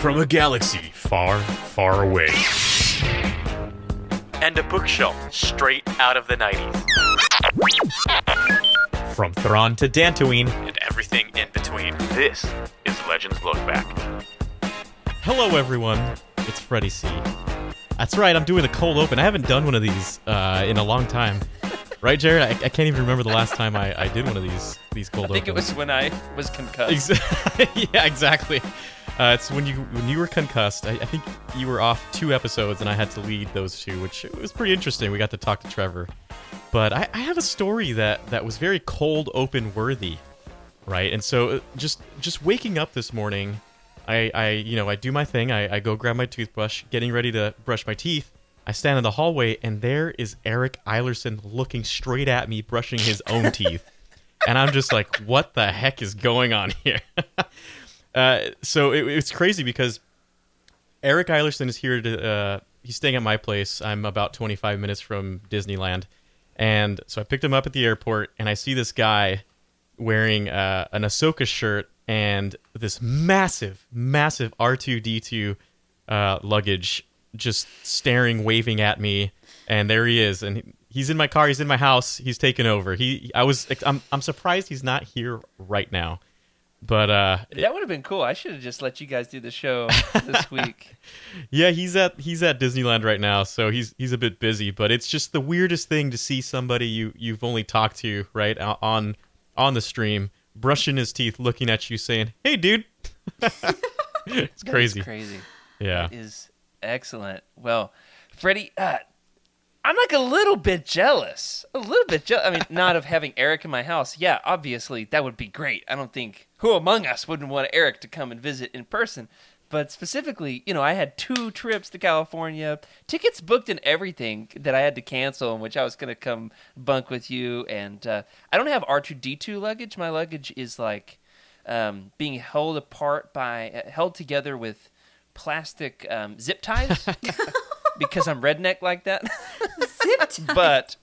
from a galaxy far, far away. and a bookshelf straight out of the 90s. From Thrawn to Dantooine. And everything in between. This is Legends Look Back. Hello, everyone. It's Freddy C. That's right, I'm doing a cold open. I haven't done one of these uh, in a long time. Right, Jared? I, I can't even remember the last time I, I did one of these these cold I think it was when I was concussed. Ex- yeah, exactly. Uh, it's when you when you were concussed. I, I think you were off two episodes, and I had to lead those two, which was pretty interesting. We got to talk to Trevor, but I, I have a story that that was very cold open worthy, right? And so uh, just just waking up this morning, I I you know I do my thing. I, I go grab my toothbrush, getting ready to brush my teeth. I stand in the hallway, and there is Eric Eilerson looking straight at me, brushing his own teeth and I'm just like, what the heck is going on here? uh, so it, it's crazy because Eric Eilerson is here to. Uh, he's staying at my place. I'm about 25 minutes from Disneyland, and so I picked him up at the airport, and I see this guy wearing uh, an Ahsoka shirt and this massive, massive R2D2 uh, luggage, just staring, waving at me, and there he is, and. He's in my car. He's in my house. He's taken over. He, I was, I'm, I'm surprised he's not here right now. But uh, That would have been cool. I should have just let you guys do the show this week. Yeah, he's at he's at Disneyland right now, so he's he's a bit busy. But it's just the weirdest thing to see somebody you you've only talked to right on on the stream brushing his teeth, looking at you, saying, "Hey, dude." it's crazy. Crazy. Yeah. That is excellent. Well, Freddie, uh, I'm like a little bit jealous. A little bit jealous. I mean, not of having Eric in my house. Yeah, obviously, that would be great. I don't think who among us wouldn't want Eric to come and visit in person. But specifically, you know, I had two trips to California, tickets booked and everything that I had to cancel, in which I was going to come bunk with you. And uh, I don't have R2D2 luggage. My luggage is like um, being held apart by, uh, held together with plastic um, zip ties because I'm redneck like that. Zip ties. but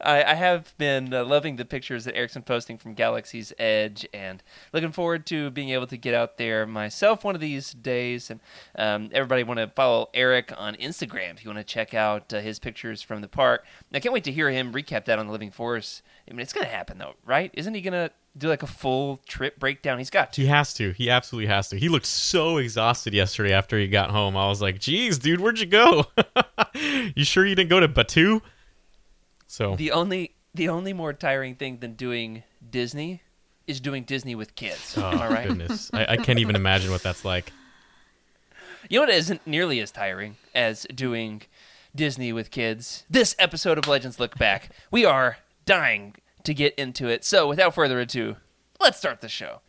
I, I have been uh, loving the pictures that Eric's been posting from Galaxy's Edge, and looking forward to being able to get out there myself one of these days. And um, everybody want to follow Eric on Instagram if you want to check out uh, his pictures from the park. I can't wait to hear him recap that on the Living Force. I mean, it's going to happen though, right? Isn't he going to do like a full trip breakdown? He's got to. He has to. He absolutely has to. He looked so exhausted yesterday after he got home. I was like, "Geez, dude, where'd you go? you sure you didn't go to Batuu?" So The only the only more tiring thing than doing Disney is doing Disney with kids. oh I right? goodness, I, I can't even imagine what that's like. You know what isn't nearly as tiring as doing Disney with kids? This episode of Legends Look Back. We are dying to get into it. So, without further ado, let's start the show.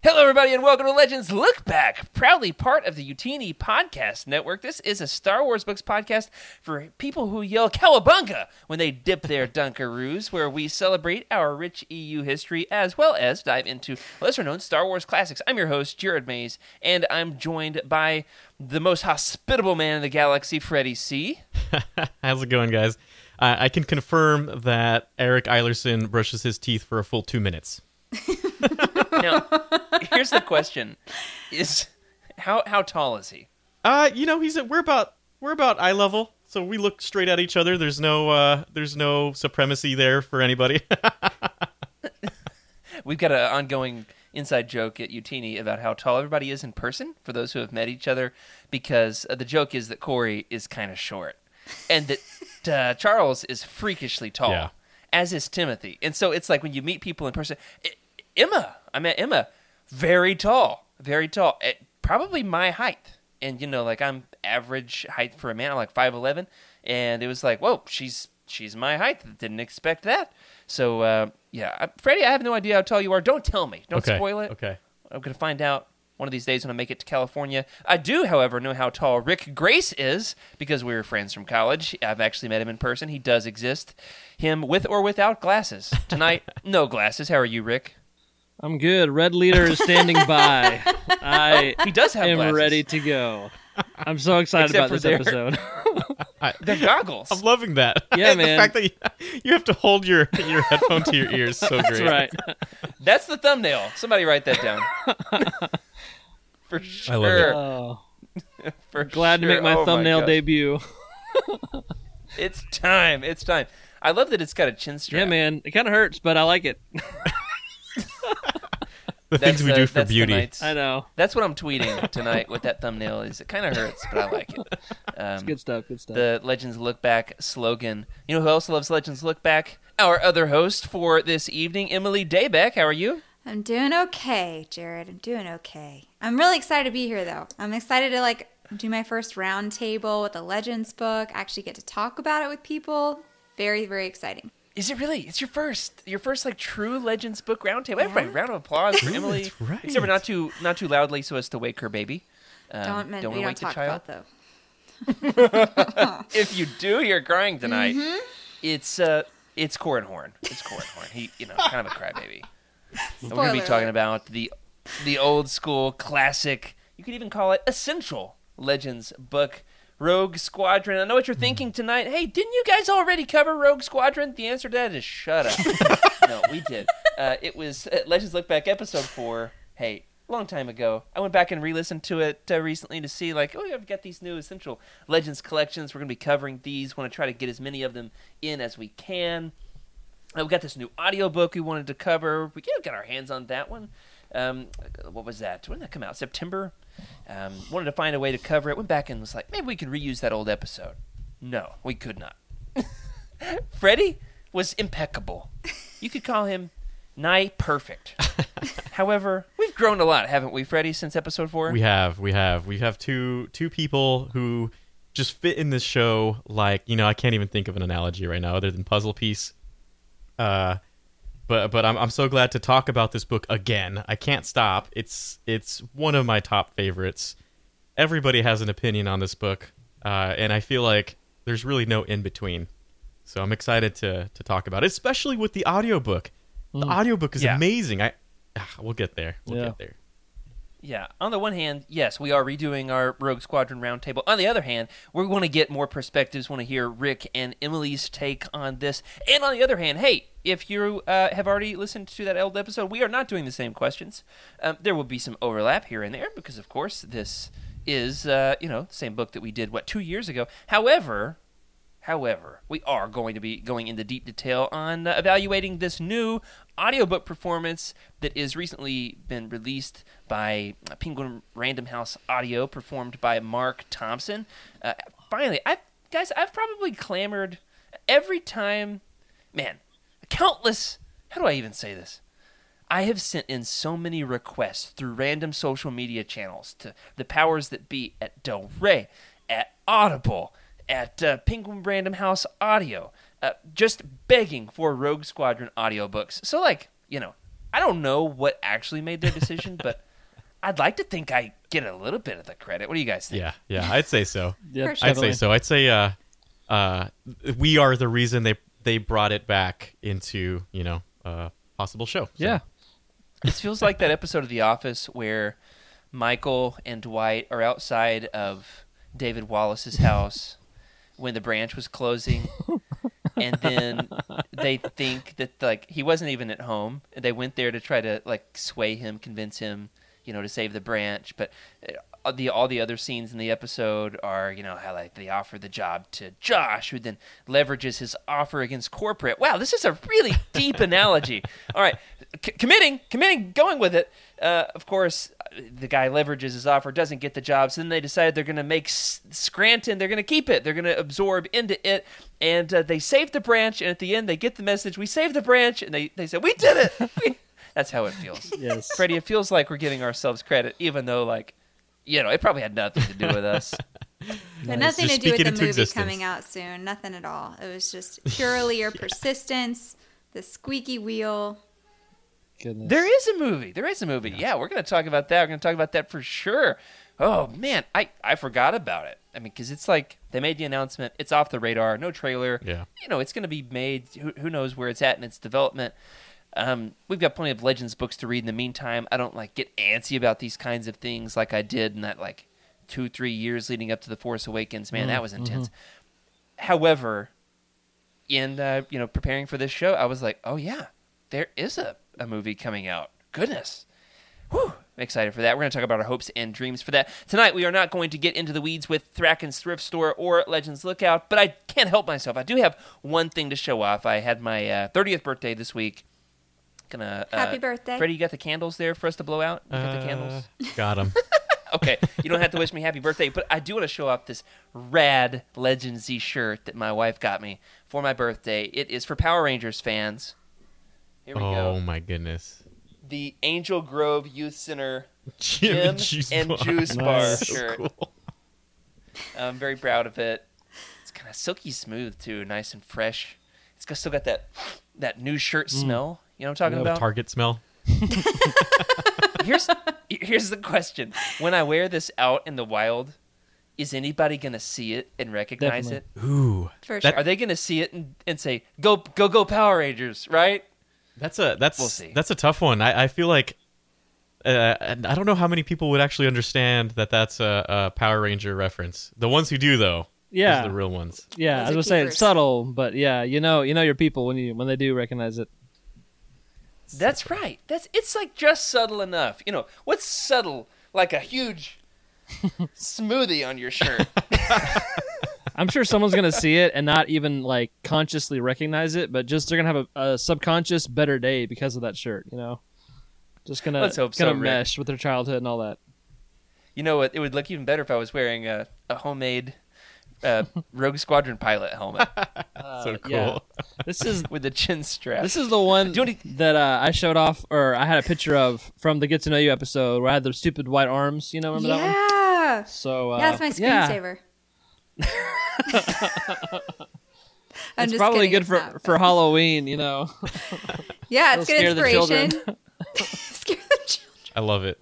Hello, everybody, and welcome to Legends Look Back, proudly part of the Utini Podcast Network. This is a Star Wars books podcast for people who yell "Cowabunga" when they dip their Dunkaroos, where we celebrate our rich EU history as well as dive into lesser-known Star Wars classics. I'm your host, Jared Mays, and I'm joined by the most hospitable man in the galaxy, Freddie C. How's it going, guys? Uh, I can confirm that Eric Eilerson brushes his teeth for a full two minutes. Now, here's the question: Is how how tall is he? Uh, you know, he's at, we're about we're about eye level, so we look straight at each other. There's no uh, there's no supremacy there for anybody. We've got an ongoing inside joke at Utini about how tall everybody is in person for those who have met each other, because uh, the joke is that Corey is kind of short, and that uh, Charles is freakishly tall, Yeah. as is Timothy. And so it's like when you meet people in person. I- Emma, I met Emma, very tall, very tall, at probably my height, and you know, like I'm average height for a man. I'm like five eleven, and it was like, whoa, she's she's my height. Didn't expect that. So uh, yeah, Freddie, I have no idea how tall you are. Don't tell me. Don't okay. spoil it. Okay. I'm gonna find out one of these days when I make it to California. I do, however, know how tall Rick Grace is because we were friends from college. I've actually met him in person. He does exist. Him with or without glasses. Tonight, no glasses. How are you, Rick? I'm good. Red leader is standing by. I oh, He does have glasses. I am glasses. ready to go. I'm so excited Except about this their- episode. They're goggles. I'm loving that. Yeah, man. the fact that you, you have to hold your your headphone to your ears so great. That's right. That's the thumbnail. Somebody write that down. For sure. I love it. Oh, For glad to make my Oh thumbnail gosh. debut. It's time. It's time. I love that it's got a chin strap. Yeah, man. It kind of hurts, but I like it. The That's things we the- do for beauty. I know. That's what I'm tweeting tonight with that thumbnail. Is it kind of hurts, but I like it. Um, Good stuff. Good stuff. the Legends Look Back slogan. You know who else loves Legends Look Back? Our other host for this evening, Emily Daybeck. How are you? I'm doing okay, Jared. I'm doing okay. I'm really excited to be here, though. I'm excited to like do my first round table with the Legends book. Actually, get to talk about it with people. Very, very exciting. Is it really? It's your first, your first like true Legends book roundtable. Everybody, round of applause for Emily. That's right. Except for not too, not too loudly, so as to wake her baby. Um, don't men- don't we wanna don't wake the talk child. about though. if you do you're crying tonight, Mm-hmm. it's uh, it's Corran Horn. It's Corran Horn. He, you know, kind of a crybaby. We're gonna be talking about the the old school classic. You could even call it essential Legends book, Rogue Squadron. I know what you're thinking tonight. Hey, didn't you guys already cover Rogue Squadron? The answer to that is shut up. no, we did. Uh, it was uh, Legends Look Back episode four. Hey, long time ago. I went back and re-listened to it uh, recently to see like, oh, yeah, I've got these new essential Legends collections. We're gonna be covering these. Want to try to get as many of them in as we can. Uh, we got this new audiobook we wanted to cover. We got our hands on that one. Um, what was that? When did that come out? September. Um, wanted to find a way to cover it. Went back and was like, maybe we could reuse that old episode. No, we could not. Freddie was impeccable. You could call him nigh perfect. However, we've grown a lot, haven't we, Freddie, since episode four? We have, we have, we have two two people who just fit in this show. Like you know, I can't even think of an analogy right now other than puzzle piece. Uh, but but I'm I'm so glad to talk about this book again. I can't stop. It's it's one of my top favorites. Everybody has an opinion on this book, uh, and I feel like there's really no in between. So I'm excited to to talk about it, especially with the audiobook. The audiobook is Yeah. amazing. I ah, we'll get there. We'll Yeah. get there. Yeah. On the one hand, yes, we are redoing our Rogue Squadron roundtable. On the other hand, we want to get more perspectives. Want to hear Rick and Emily's take on this. And on the other hand, hey, if you uh, have already listened to that old episode, we are not doing the same questions. Um, there will be some overlap here and there because, of course, this is uh, you know the same book that we did what two years ago. However, However, we are going to be going into deep detail on uh, evaluating this new audiobook performance that is recently been released by uh, Penguin Random House Audio, performed by Marc Thompson. Uh, finally, I guys, I've probably clamored every time. Man, countless. How do I even say this? I have sent in so many requests through random social media channels to the powers that be at Del Rey, at Audible, at uh, Penguin Random House Audio, uh, just begging for Rogue Squadron audiobooks. So, like, you know, I don't know what actually made their decision, but I'd like to think I get a little bit of the credit. What do you guys think? Yeah, yeah, I'd say so. Yep, For sure. I'd say so. I'd say uh, uh, we are the reason they they brought it back into you know a possible show. So, Yeah. This feels like that episode of The Office where Michael and Dwight are outside of David Wallace's house when the branch was closing. and then they think that like he wasn't even at home. They went there to try to like sway him, convince him, you know, to save the branch. But uh, the all the other scenes in the episode are, you know, how like they offer the job to Josh, who then leverages his offer against corporate. Wow, this is a really deep analogy. All right, C- committing, committing, going with it. Uh, of course, the guy leverages his offer, doesn't get the job, so then they decide they're going to make Scranton. They're going to keep it. They're going to absorb into it, and uh, they save the branch. And at the end, they get the message: "We saved the branch," and they they say, "We did it." We- That's how it feels. Yes. Freddie, it feels like we're giving ourselves credit, even though, like, you know, it probably had nothing to do with us. Had nothing Just to do with the movie existence. coming out soon. Nothing at all. It was just purely your persistence, the squeaky wheel. Goodness. There is a movie. There is a movie. Yeah, we're going to talk about that. We're going to talk about that for sure. Oh man, I I forgot about it. I mean, because it's like they made the announcement. It's off the radar. No trailer. Yeah. You know, it's going to be made. Who, who knows where it's at in its development. Um, we've got plenty of Legends books to read in the meantime. I don't like get antsy about these kinds of things like I did in that like two three years leading up to the Force Awakens. Man, that was intense. However, in uh, you know preparing for this show, I was like, oh yeah, there is a, a movie coming out. Goodness. Whew, I'm excited for that. We're going to talk about our hopes and dreams for that. Tonight, we are not going to get into the weeds with Thrackan's Thrift Store or Legends Lookout, but I can't help myself. I do have one thing to show off. I had my uh, 30th birthday this week. Gonna uh, Happy birthday. Freddie. You got the candles there for us to blow out? You got the candles? Uh, got them. okay, you don't have to wish me happy birthday, but I do want to show off this rad Legend Z shirt that my wife got me for my birthday. It is for Power Rangers fans. Here we oh go. my goodness. The Angel Grove Youth Center Gym, Gym and Juice and Bar. Juice Bar Bar Nice. shirt. Cool. I'm very proud of it. It's kind of silky smooth too, nice and fresh. It's got, still got that that new shirt mm. smell. You know what I'm talking about? Target smell. here's here's the question: When I wear this out in the wild, is anybody gonna see it and recognize Definitely. it? Ooh, For That- sure. Are they gonna see it and, and say, "Go, go, go, Power Rangers"? Right? That's a that's We'll see. that's a tough one. I, I feel like uh, and I don't know how many people would actually understand that that's a, a Power Ranger reference. The ones who do, though, Yeah. the real ones. Yeah, I was are gonna say it's subtle, but yeah, you know, you know your people when you when they do recognize it. That's right. That's it's like just subtle enough. You know what's subtle? Like a huge smoothie on your shirt. I'm sure someone's gonna see it and not even like consciously recognize it, but just they're gonna have a, a subconscious better day because of that shirt. You know, just gonna Let's hope so, gonna Rick. mesh with their childhood and all that. You know what? It would look even better if I was wearing a, a homemade uh, Rogue Squadron pilot helmet so cool. yeah. This is with the chin strap. This is the one Do you that uh, I showed off, or I had a picture of from the Get to Know You episode where I had the stupid white arms. You know, remember that one? yeah. So uh, yeah, it's my yeah, screensaver. I'm it's just probably kidding, good for not, for Halloween. You know, Yeah, it's good scare the inspiration. children. Scare the children. I love it.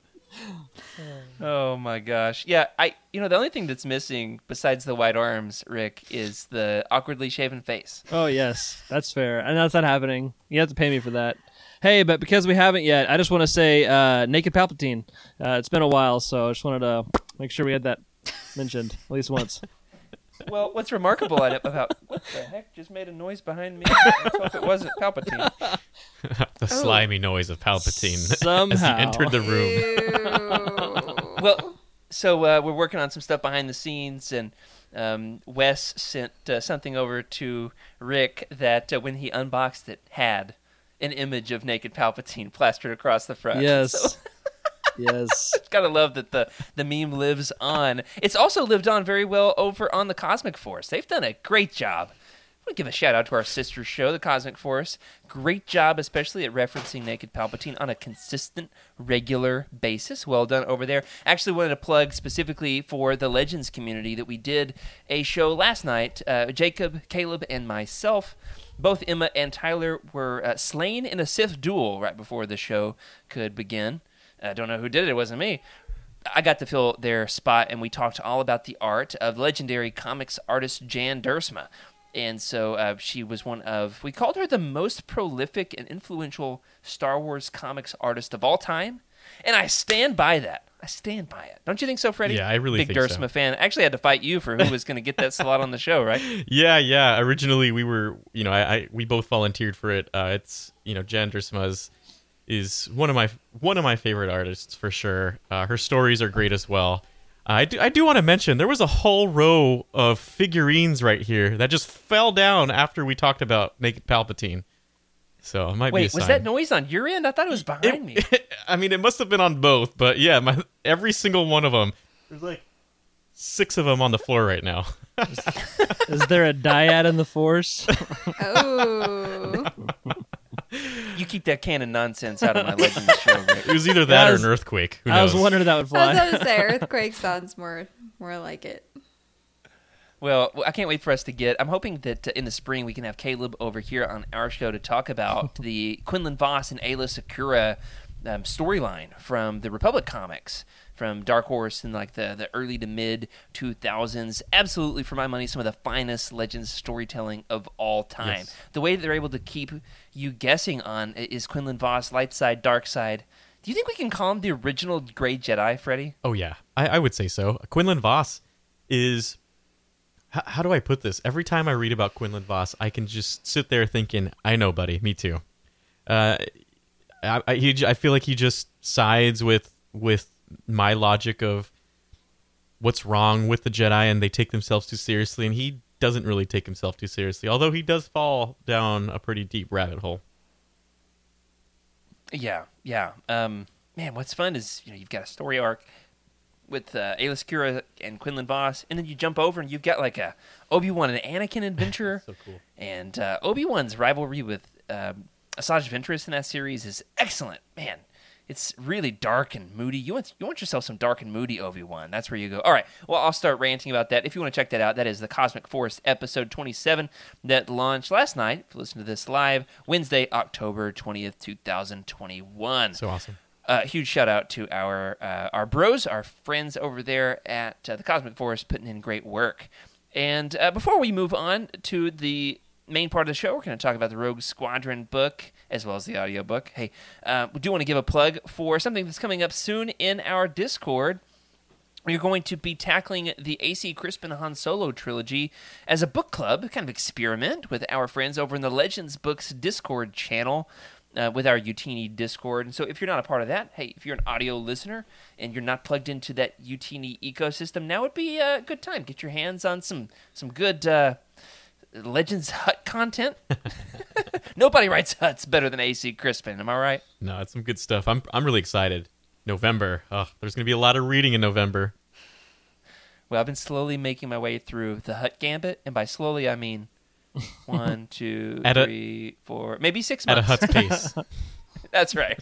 Oh my gosh. Yeah, I you know the only thing that's missing besides the white arms, Rick, is the awkwardly shaven face. oh yes, that's fair, and that's not happening. You have to pay me for that. Hey, but because we haven't yet, I just want to say, uh, Naked Palpatine. Uh, it's been a while, so I just wanted to make sure we had that mentioned at least once. Well, what's remarkable at it about what the heck just made a noise behind me? Let's hope it wasn't Palpatine. The slimy noise of Palpatine as he Somehow. entered the room. Ew. Well, so uh, we're working on some stuff behind the scenes, and um, Wes sent uh, something over to Rick that uh, when he unboxed it had an image of naked Palpatine plastered across the front. So Yes, gotta love that the the meme lives on. It's also lived on very well over on the Cosmic Force. They've done a great job. I want to give a shout out to our sister show, the Cosmic Force. Great job, especially at referencing Naked Palpatine on a consistent, regular basis. Well done over there. Actually, wanted to plug specifically for the Legends community that we did a show last night. Uh, Jacob, Caleb, and myself. Both Emma and Tyler were uh, slain in a Sith duel right before the show could begin. I don't know who did it. It wasn't me. I got to fill their spot, and we talked all about the art of legendary comics artist Jan Duursema. And so uh, she was one of, we called her the most prolific and influential Star Wars comics artist of all time. And I stand by that. I stand by it. Don't you think so, Freddie? Yeah, I really Big think so. Duursema fan. I actually had to fight you for who was going to get that slot on the show, right? Yeah, yeah. Originally, we were, you know, I, I we both volunteered for it. Uh, it's, you know, Jan Duursema is, is one of my one of my favorite artists for sure. Uh, her stories are great as well. Uh, I do, I do want to mention there was a whole row of figurines right here that just fell down after we talked about Naked Palpatine. So it might be Wait, was that noise on your end? I thought it was behind me. I mean, it must have been on both, but yeah, my every single one of them. There's like six of them on the floor right now. Is there a dyad in the Force? Oh. You keep that can of nonsense out of my Legends show, Rick. It was either that That or an earthquake. Who I was wondering if that would I was fly. about to say earthquake sounds more more like it. Well, I can't wait for us to get. I'm hoping that uh, in the spring we can have Caleb over here on our show to talk about the Quinlan Vos and Aayla Secura um, storyline from the Republic comics, from Dark Horse in like the, the early to mid 2000s. Absolutely, for my money, some of the finest Legends storytelling of all time. Yes. The way that they're able to keep you guessing on is Quinlan Vos, light side, dark side. Do you think we can call him the original Gray Jedi, Freddy? Oh yeah, I, I would say so. Quinlan Vos is. H- how do I put this? Every time I read about Quinlan Vos, I can just sit there thinking, "I know, buddy. Me too." Uh, I, I, he, I feel like he just sides with with my logic of what's wrong with the Jedi, and they take themselves too seriously, and he doesn't really take himself too seriously. Although he does fall down a pretty deep rabbit hole. Yeah, yeah. Um, man, what's fun is you know you've got a story arc with uh, Secura and Quinlan Vos, and then you jump over and you've got like a Obi Wan and Anakin adventure, So cool. and uh, Obi Wan's rivalry with um, Asajj Ventress in that series is excellent. Man, it's really dark and moody. You want you want yourself some dark and moody Obi Wan. That's where you go. All right. Well, I'll start ranting about that. If you want to check that out, that is the Cosmic Force episode 27 that launched last night. If you listen to this live, Wednesday, October 20th, 2021. So awesome. Uh, huge shout out to our uh, our bros, our friends over there at uh, the Cosmic Force, putting in great work. And uh, before we move on to the main part of the show, we're going to talk about the Rogue Squadron book as well as the audiobook. Hey, uh, we do want to give a plug for something that's coming up soon in our Discord. We're going to be tackling the AC Crispin Han Solo trilogy as a book club, kind of experiment with our friends over in the Legends Books Discord channel uh, with our Utini Discord. And so if you're not a part of that, hey, if you're an audio listener and you're not plugged into that Utini ecosystem, now would be a good time. Get your hands on some some good uh, Legends Hutt content. Nobody writes Hutts better than AC Crispin, am I right? No, it's some good stuff. I'm I'm really excited. November. Oh, there's gonna be a lot of reading in November. Well, I've been slowly making my way through the Hutt Gambit, and by slowly I mean one, two, At a- four, maybe six months. At a Hutt's pace. That's right.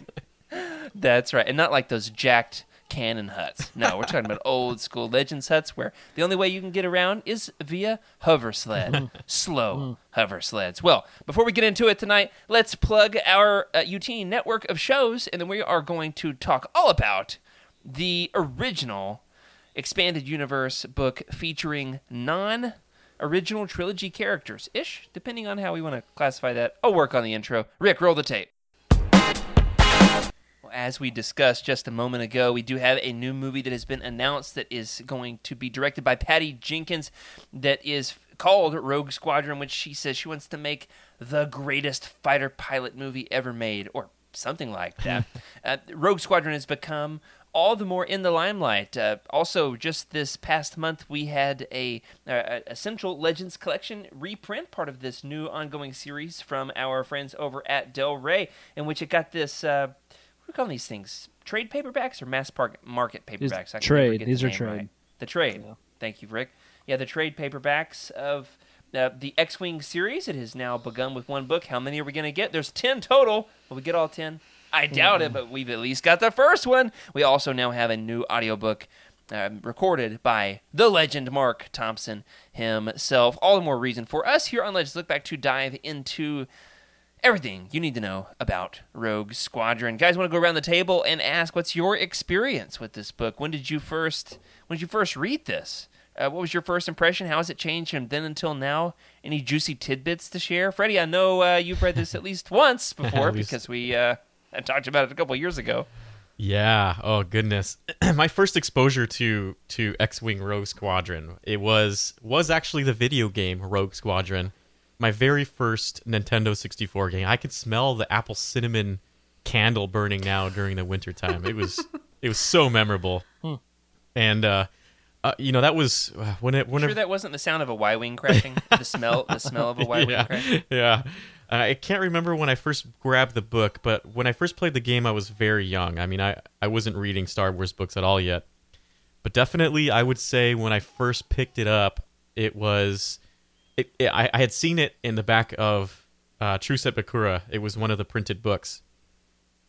That's right, and not like those jacked canon Hutts. No, we're talking about old school Legends Hutts where the only way you can get around is via hover sled, slow hover sleds. Well, before we get into it tonight, let's plug our uh, UT network of shows, and then we are going to talk all about the original expanded universe book featuring non original trilogy characters ish, depending on how we want to classify that. I'll work on the intro. Rick, roll the tape. As we discussed just a moment ago, we do have a new movie that has been announced that is going to be directed by Patty Jenkins that is called Rogue Squadron, which she says she wants to make the greatest fighter pilot movie ever made, or something like that. uh, Rogue Squadron has become all the more in the limelight. Uh, also, just this past month, we had a, a Essential Legends Collection reprint, part of this new ongoing series from our friends over at Del Rey, in which it got this. Uh, what do we call these things? Trade paperbacks or mass market paperbacks? Trade. These the are trade. right. The trade. Thank you, Rick. Yeah, the trade paperbacks of uh, the X-wing series. It has now begun with one book. How many are we going to get? There's ten total. Will we get all ten? I doubt it, but we've at least got the first one. We also now have a new audiobook um, recorded by the legend Marc Thompson himself. All the more reason for us here on Legends Look Back to dive into everything you need to know about Rogue Squadron. Guys, want to go around the table and ask what's your experience with this book? When did you first when did you first read this? Uh, what was your first impression? How has it changed from then until now? Any juicy tidbits to share, Freddie? I know uh, you've read this at least once before least. because we uh, had talked about it a couple years ago. Yeah. Oh goodness. My first exposure to to X-wing Rogue Squadron it was was actually the video game Rogue Squadron. My very first Nintendo 64 game. I could smell the apple cinnamon candle burning now during the wintertime. It was it was so memorable. And uh, uh you know that was uh, when it when Sure, that wasn't the sound of a Y-wing crashing. the smell, the smell of a Y-wing yeah, crashing. yeah. Uh, I can't remember when I first grabbed the book, but when I first played the game, I was very young. I mean, I, I wasn't reading Star Wars books at all yet. But definitely, I would say when I first picked it up, it was. It, it, I, I had seen it in the back of uh, Truce at Bakura. It was one of the printed books.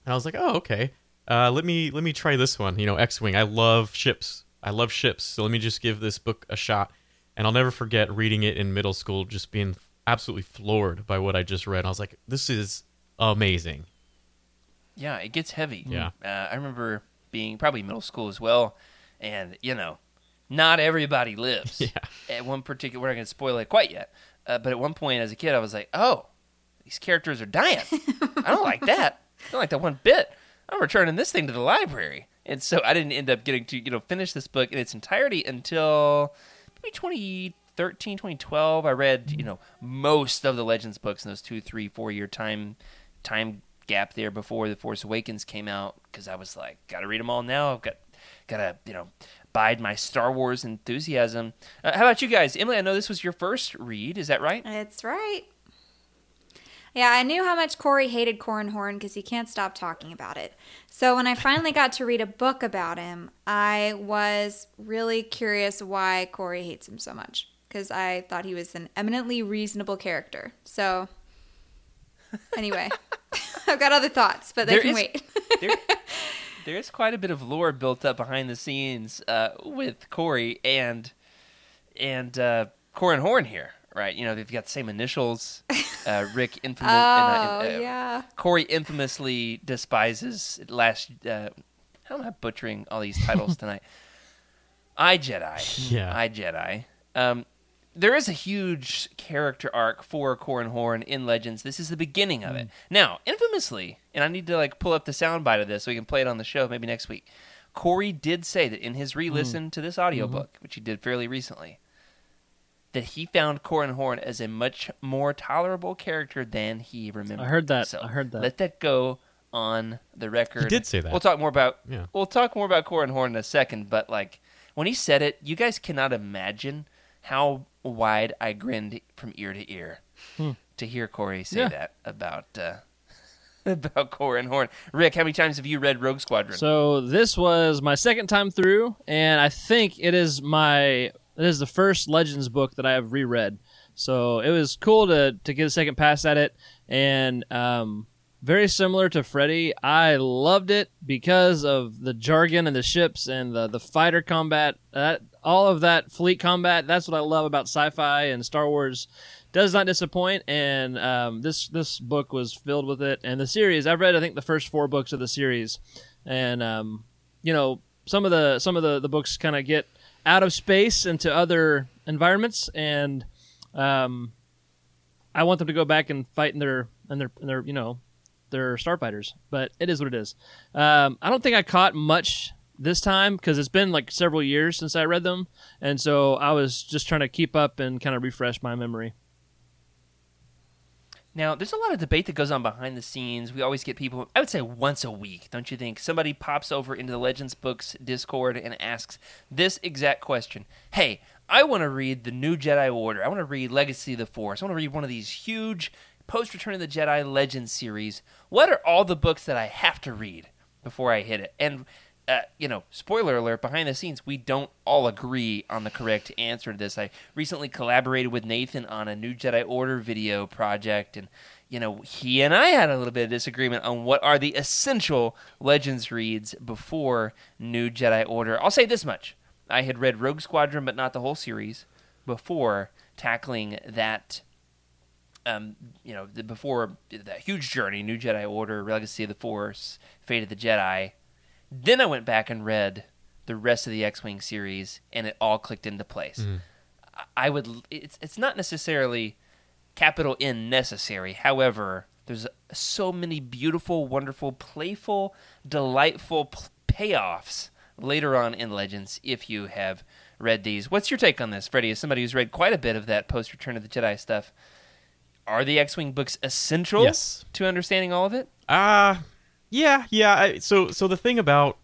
And I was like, oh, okay. Uh, let me let me try this one. You know, X-wing. I love ships. I love ships. So let me just give this book a shot. And I'll never forget reading it in middle school, just being absolutely floored by what I just read. I was like, this is amazing. Yeah, it gets heavy. Yeah. Uh, I remember being probably middle school as well, and you know, not everybody lives. Yeah. At one particular, we're not going to spoil it quite yet, uh, but at one point as a kid, I was like, oh, these characters are dying. I don't like that. I don't like that one bit. I'm returning this thing to the library, and so I didn't end up getting to you know finish this book in its entirety until maybe 2013, 2012. I read you know most of the Legends books in those two, three, four year time time gap there before the Force Awakens came out because I was like, got to read them all now. I've got got to you know bide my Star Wars enthusiasm. Uh, how about you guys, Emily? I know this was your first read. Is that right? It's right. Yeah, I knew how much Corey hated Corran Horn because he can't stop talking about it. So when I finally got to read a book about him, I was really curious why Corey hates him so much because I thought he was an eminently reasonable character. So anyway, I've got other thoughts, but they There can is- wait. there, there is quite a bit of lore built up behind the scenes uh, with Corey and and uh, Corran Horn here, right? You know, they've got the same initials. Uh, Rick infamous. oh, uh, uh, yeah. Corey infamously despises last. Uh, how am I butchering all these titles tonight? I Jedi. Yeah. I Jedi. Um, there is a huge character arc for Corran Horn in Legends. This is the beginning of it. Hmm. Now, infamously, and I need to like pull up the soundbite of this so we can play it on the show maybe next week. Corey did say that in his hmm. re-listen to this audiobook, mm-hmm. which he did fairly recently, that he found Corran Horn as a much more tolerable character than he remembered. I heard that. So I heard that. Let that go on the record. He did say that. We'll talk more about Yeah. we'll talk more about Corran Horn in a second, but like when he said it, you guys cannot imagine how wide I grinned from ear to ear to hear Corey say Yeah. that about uh, about Corran Horn. Rick, how many times have you read Rogue Squadron? So this was my second time through, and I think it is my it is the first Legends book that I have reread. So it was cool to to get a second pass at it, and um, very similar to Freddy. I loved it because of the jargon and the ships and the the fighter combat. That all of that fleet combat. That's what I love about sci-fi and Star Wars. Does not disappoint, and um, this this book was filled with it. And the series, I've read I think the first four books of the series, and um, you know some of the some of the, the books kind of get out of space into other environments and um, I want them to go back and fight in their in their in their you know their starfighters but it is what it is um, I don't think I caught much this time because it's been like several years since I read them and so I was just trying to keep up and kind of refresh my memory Now, there's a lot of debate that goes on behind the scenes. We always get people, I would say once a week, don't you think? Somebody pops over into the Legends Books Discord and asks this exact question Hey, I want to read the new Jedi Order. I want to read Legacy of the Force. I want to read one of these huge post Return of the Jedi Legends series. What are all the books that I have to read before I hit it? And uh, you know, spoiler alert, behind the scenes, we don't all agree on the correct answer to this. I recently collaborated with Nathan on a new Jedi Order video project, and, you know, he and I had a little bit of disagreement on what are the essential Legends reads before New Jedi Order. I'll say this much I had read Rogue Squadron, but not the whole series, before tackling that um, you know, before that huge journey, New Jedi Order, Legacy of the Force, Fate of the Jedi. Then I went back and read the rest of the X-wing series, and it all clicked into place. I- I would. It's it's not necessarily capital N necessary. However, there's so many beautiful, wonderful, playful, delightful p- payoffs later on in Legends if you have read these. What's your take on this, Freddie? As somebody who's read quite a bit of that post Return of the Jedi stuff, are the X-wing books essential Yes. to understanding all of it? Uh yeah, yeah. I, so so the thing about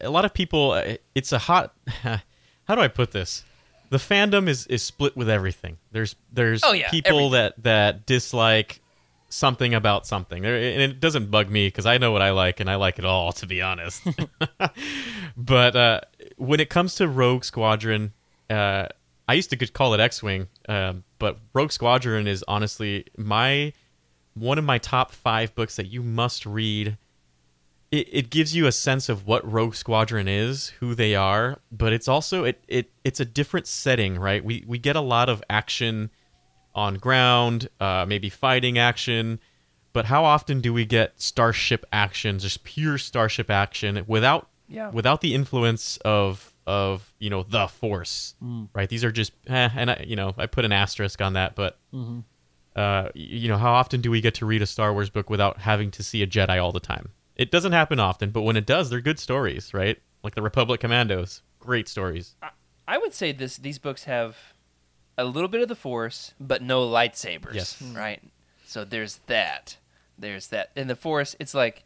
a lot of people, uh, it's a hot. How do I put this? The fandom is is split with everything. There's there's Oh, yeah, people everything. that that dislike something about something, and it doesn't bug me because I know what I like and I like it all, to be honest. but uh, when it comes to Rogue Squadron, uh, I used to call it X-wing, um, but Rogue Squadron is honestly my one of my top five books that you must read. It, it gives you a sense of what Rogue Squadron is, who they are, but it's also it, it it's a different setting, right? We we get a lot of action on ground, uh, maybe fighting action, but how often do we get starship action, just pure starship action without Yeah. without the influence of of you know the Force, right? These are just eh, and I, you know I put an asterisk on that, but uh, you know, how often do we get to read a Star Wars book without having to see a Jedi all the time? It doesn't happen often, but when it does, they're good stories, right? Like the Republic Commandos, great stories. I would say this these books have a little bit of the Force, but no lightsabers. Yes. Hmm. Right. So there's that. there's that. In the Force, it's like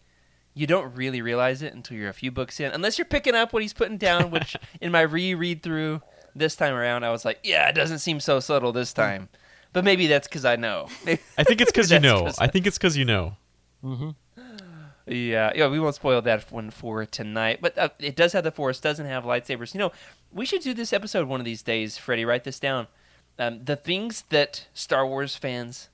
you don't really realize it until you're a few books in, unless you're picking up what he's putting down. Which in my reread through this time around, I was like, yeah, it doesn't seem so subtle this hmm. time. But maybe that's because I know. I think it's because you know. I think it's because you know. Mm-hmm. Yeah, yeah, we won't spoil that one for tonight. But uh, it does have the Force, doesn't have lightsabers. You know, we should do this episode one of these days, Freddie. Write this down. Um, the things that Star Wars fans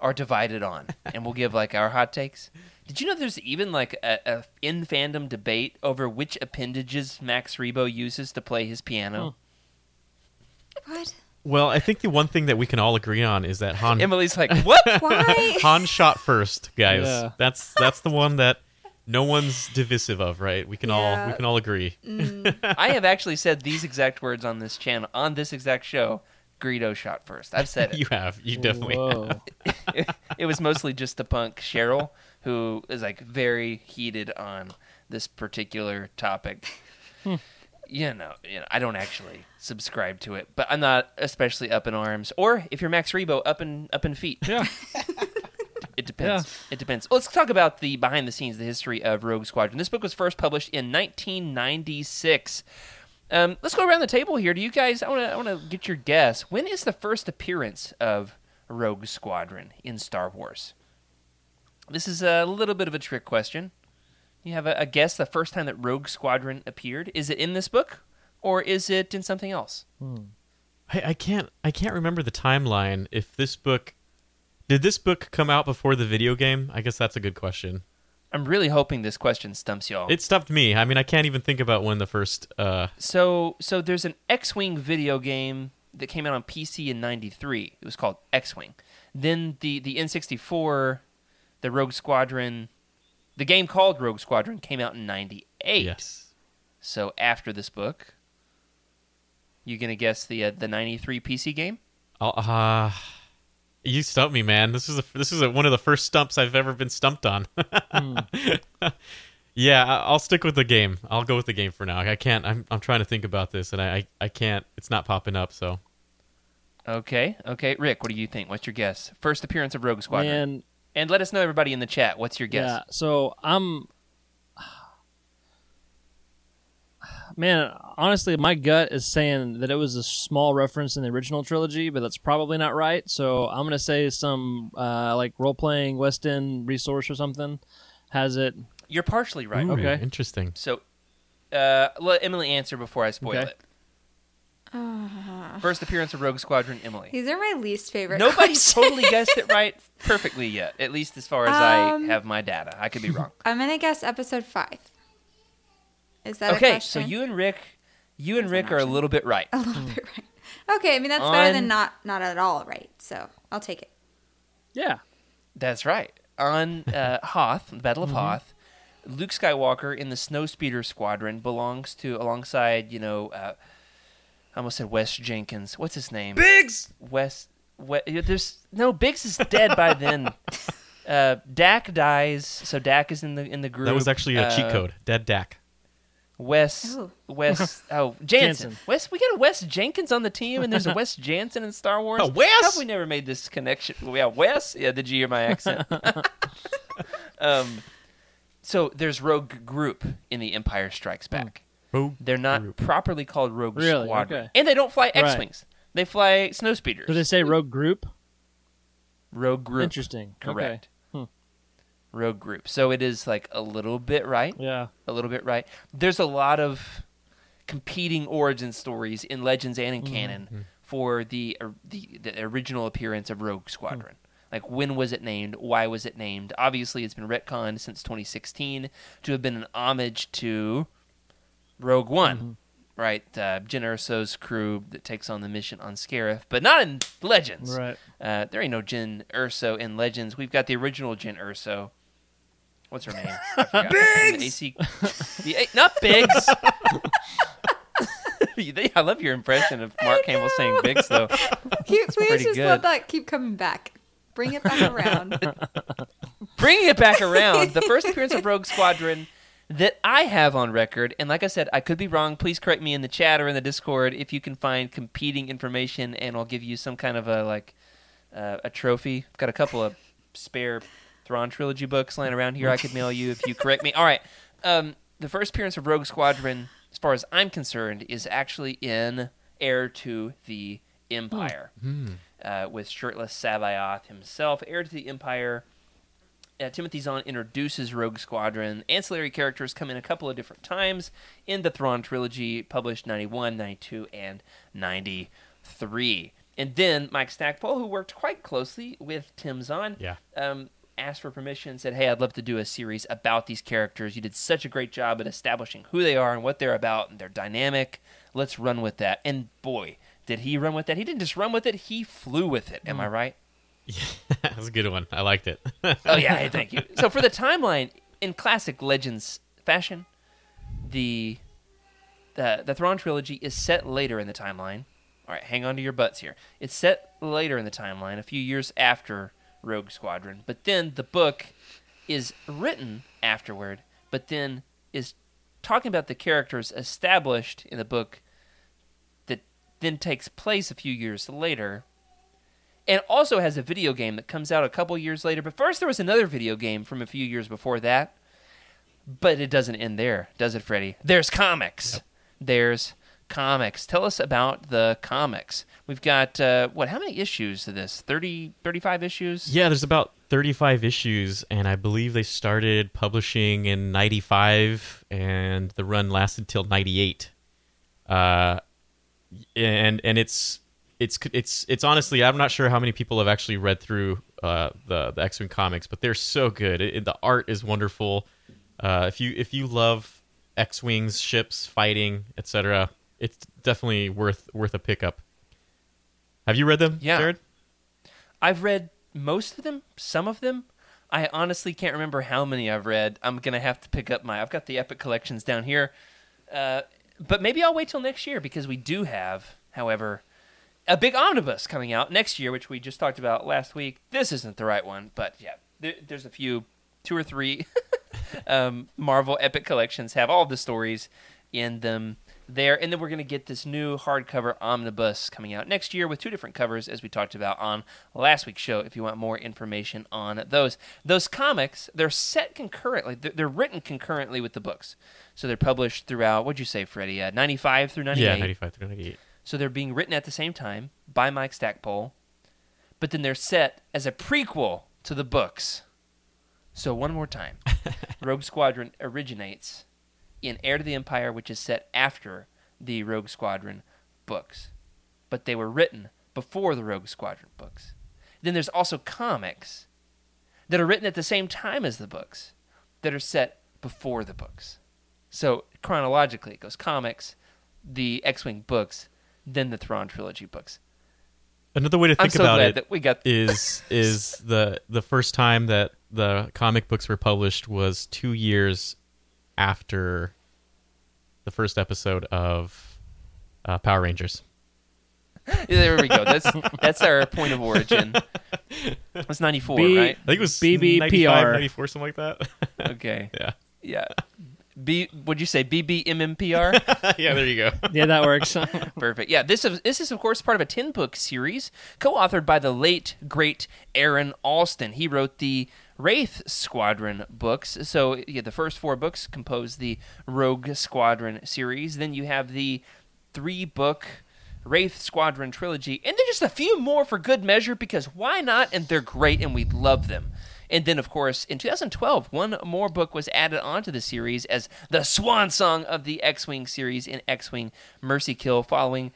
are divided on, and we'll give like our hot takes. Did you know there's even like a, a in fandom debate over which appendages Max Rebo uses to play his piano? What? Well, I think the one thing that we can all agree on is that Han Emily's like, "What?" Why? Han shot first, guys. Yeah. That's that's the one that no one's divisive of, right? We can all we can all agree. Mm. I have actually said these exact words on this channel, on this exact show. Greedo shot first. I've said it. You have. You definitely have. Whoa. it was mostly just the punk Cheryl who is like very heated on this particular topic. Hmm. You know, you know, I don't actually subscribe to it, but I'm not especially up in arms. Or if you're Max Rebo, up in up in feet. Yeah. It depends. It depends. Let's talk about the behind the scenes, the history of Rogue Squadron. This book was first published in 1996. Um, let's go around the table here. Do you guys? I want to. I want to get your guess. When is the first appearance of Rogue Squadron in Star Wars? This is a little bit of a trick question. You have a, a guess the first time that Rogue Squadron appeared? Is it in this book, or is it in something else? I, I can't I can't remember the timeline. If this book did this book come out before the video game? I guess that's a good question. I'm really hoping this question stumps y'all. It stumped me. I mean, I can't even think about when the first. Uh, So, so there's an X-wing video game that came out on PC in '93. It was called X-wing. Then the the N64, the Rogue Squadron, the game called Rogue Squadron came out in '98. yes. So after this book, you gonna guess the uh, the '93 PC game? I'll, uh, you stumped me, man. This is a, this is a, one of the first stumps I've ever been stumped on. yeah, I- I'll stick with the game. I'll go with the game for now. I can't. I'm I'm trying to think about this, and I I, I can't. It's not popping up. So Okay, okay. Rick, what do you think? What's your guess? First appearance of Rogue Squadron. Man, And let us know, everybody in the chat. What's your guess? yeah. So I'm. Man, honestly, my gut is saying that it was a small reference in the original trilogy, but that's probably not right. So I'm gonna say some uh, like role playing West End resource or something has it. You're partially right. Ooh, Okay. interesting. So, uh, let Emily answer before I spoil Okay. it. First appearance of Rogue Squadron, Emily. These are my least favorite. Nobody's questions. totally guessed it right perfectly yet, at least as far as Um, I have my data. I could be wrong. I'm gonna guess episode five. Is that a okay, so you and Rick, you and That's Rick an are a little bit right. a little bit right? Okay, I mean that's better than not not at all right. So I'll take it. Yeah. That's right. On uh, Hoth, the Battle of Mm-hmm. Hoth, Luke Skywalker in the Snowspeeder Squadron belongs to alongside, you know, uh, I almost said Wes Jenkins. What's his name? Biggs. Wes. We, there's no Biggs is dead by then. Uh, Dak dies, so Dak is in the in the group. That was actually a cheat Uh, code. Dead Dak. Wes, Oh. Wes, oh Jansen. Jansen. Wes, we got a Wes Jenkins on the team, and there's a Wes Jansen in Star Wars. Oh, Wes! How have we never made this connection? Yeah, Wes. Yeah, did you hear my accent? um, so there's Rogue Group in The Empire Strikes Back. Rogue They're not Group. properly called Rogue Really? Squadron, Okay. and they don't fly Right. X-wings. They fly snowspeeders. Did they say Rogue Group? Rogue Group. Interesting. Correct. Okay. Rogue Group. So it is like a little bit right. Yeah. a little bit right. There's a lot of competing origin stories in Legends and in mm-hmm. canon mm-hmm. for the, uh, the the original appearance of Rogue hmm. Squadron. Like when was it named? Why was it named? Obviously, it's been retconned since 2016 to have been an homage to Rogue One, right? Uh, Jyn Erso's crew that takes on the mission on Scarif, but not in Legends. Right. Uh, there ain't no Jyn Erso in Legends. We've got the original Jyn Erso. What's her name? Biggs. AC, the, A- not Biggs. I love your impression of Mark Hamill saying Biggs, though. Keep, please pretty just good. let that keep coming back. Bring it back around. Bringing it back around, the first appearance of Rogue Squadron that I have on record, and like I said, I could be wrong. Please correct me in the chat or in the Discord if you can find competing information, and I'll give you some kind of a like uh, a trophy. I've got a couple of spare Thrawn trilogy books laying around here. I could mail you if you correct me. All right. Um, the first appearance of Rogue Squadron, as far as I'm concerned, is actually in Heir to the Empire, uh, with shirtless Savioth himself. Heir to the Empire. Uh, Timothy Zahn introduces Rogue Squadron. Ancillary characters come in a couple of different times in the Thrawn trilogy, published 91, 92, and 93. And then Mike Stackpole, who worked quite closely with Tim Zahn, Yeah. um, asked for permission, said, Hey, I'd love to do a series about these characters. You did such a great job at establishing who they are and what they're about and their dynamic. Let's run with that. And boy, did he run with that. He didn't just run with it, he flew with it. Am I right? Yeah, that's a good one. I liked it. Oh yeah, hey, thank you. So for the timeline, in classic Legends fashion, the the the Thrawn trilogy is set later in the timeline. All right, hang on to your butts here. It's set later in the timeline, a few years after Rogue Squadron, but then the book is written afterward, but then is talking about the characters established in the book that then takes place a few years later and also has a video game that comes out a couple years later. But first, there was another video game from a few years before that. But it doesn't end there, does it, Freddie? There's comics. There's comics. Tell us about the comics. We've got, uh, what, how many issues of this? 30, 35 issues? yeah, there's about 35 issues, and I believe they started publishing in 95, and the run lasted till 98. Uh, and and it's it's it's it's honestly I'm not sure how many people have actually read through uh, the the X Wing comics, but they're so good. It, it- the art is wonderful. Uh, if you if you love X wings, ships, fighting, etc., it's definitely worth worth a pickup. Have you read them, Yeah. Jared? I've read most of them, some of them. I honestly can't remember how many I've read. I'm gonna have to pick up my. I've got the Epic collections down here, uh, but maybe I'll wait till next year because we do have, however, a big omnibus coming out next year, which we just talked about last week. This isn't the right one, but yeah, there, there's a few, two or three um, Marvel Epic collections have all the stories in them there. And then we're going to get this new hardcover omnibus coming out next year with two different covers, as we talked about on last week's show. If you want more information on those, those comics they're set concurrently. They're, they're written concurrently with the books, so they're published throughout. What'd you say, Freddie? Uh, Ninety five through ninety eight. Yeah, 95 through 98. So they're being written at the same time by Mike Stackpole, but then they're set as a prequel to the books. So one more time, Rogue Squadron originates in Heir to the Empire, which is set after the Rogue Squadron books, but they were written before the Rogue Squadron books. Then there's also comics that are written at the same time as the books that are set before the books. So chronologically, it goes comics, the X-wing books, then the Thrawn trilogy books. Another way to I'm think so about glad it that we got is is the the first time that the comic books were published was two years after the first episode of uh, Power Rangers. There we go. That's that's our point of origin. That's ninety four, B- right? I think it was BBPR, ninety four, something like that. Okay. yeah, Yeah. B would you say BBMMPR? yeah. There you go. Yeah, that works. Perfect. Yeah, this is this is of course part of a ten book series co-authored by the late great Aaron Alston. He wrote the Wraith Squadron books. So yeah, the first four books compose the Rogue Squadron series. Then you have the three book Wraith Squadron trilogy, and then just a few more for good measure because why not? And they're great, and we love them. And then, of course, in 2012, one more book was added onto the series as the swan song of the X-wing series in X-wing Mercy Kill, following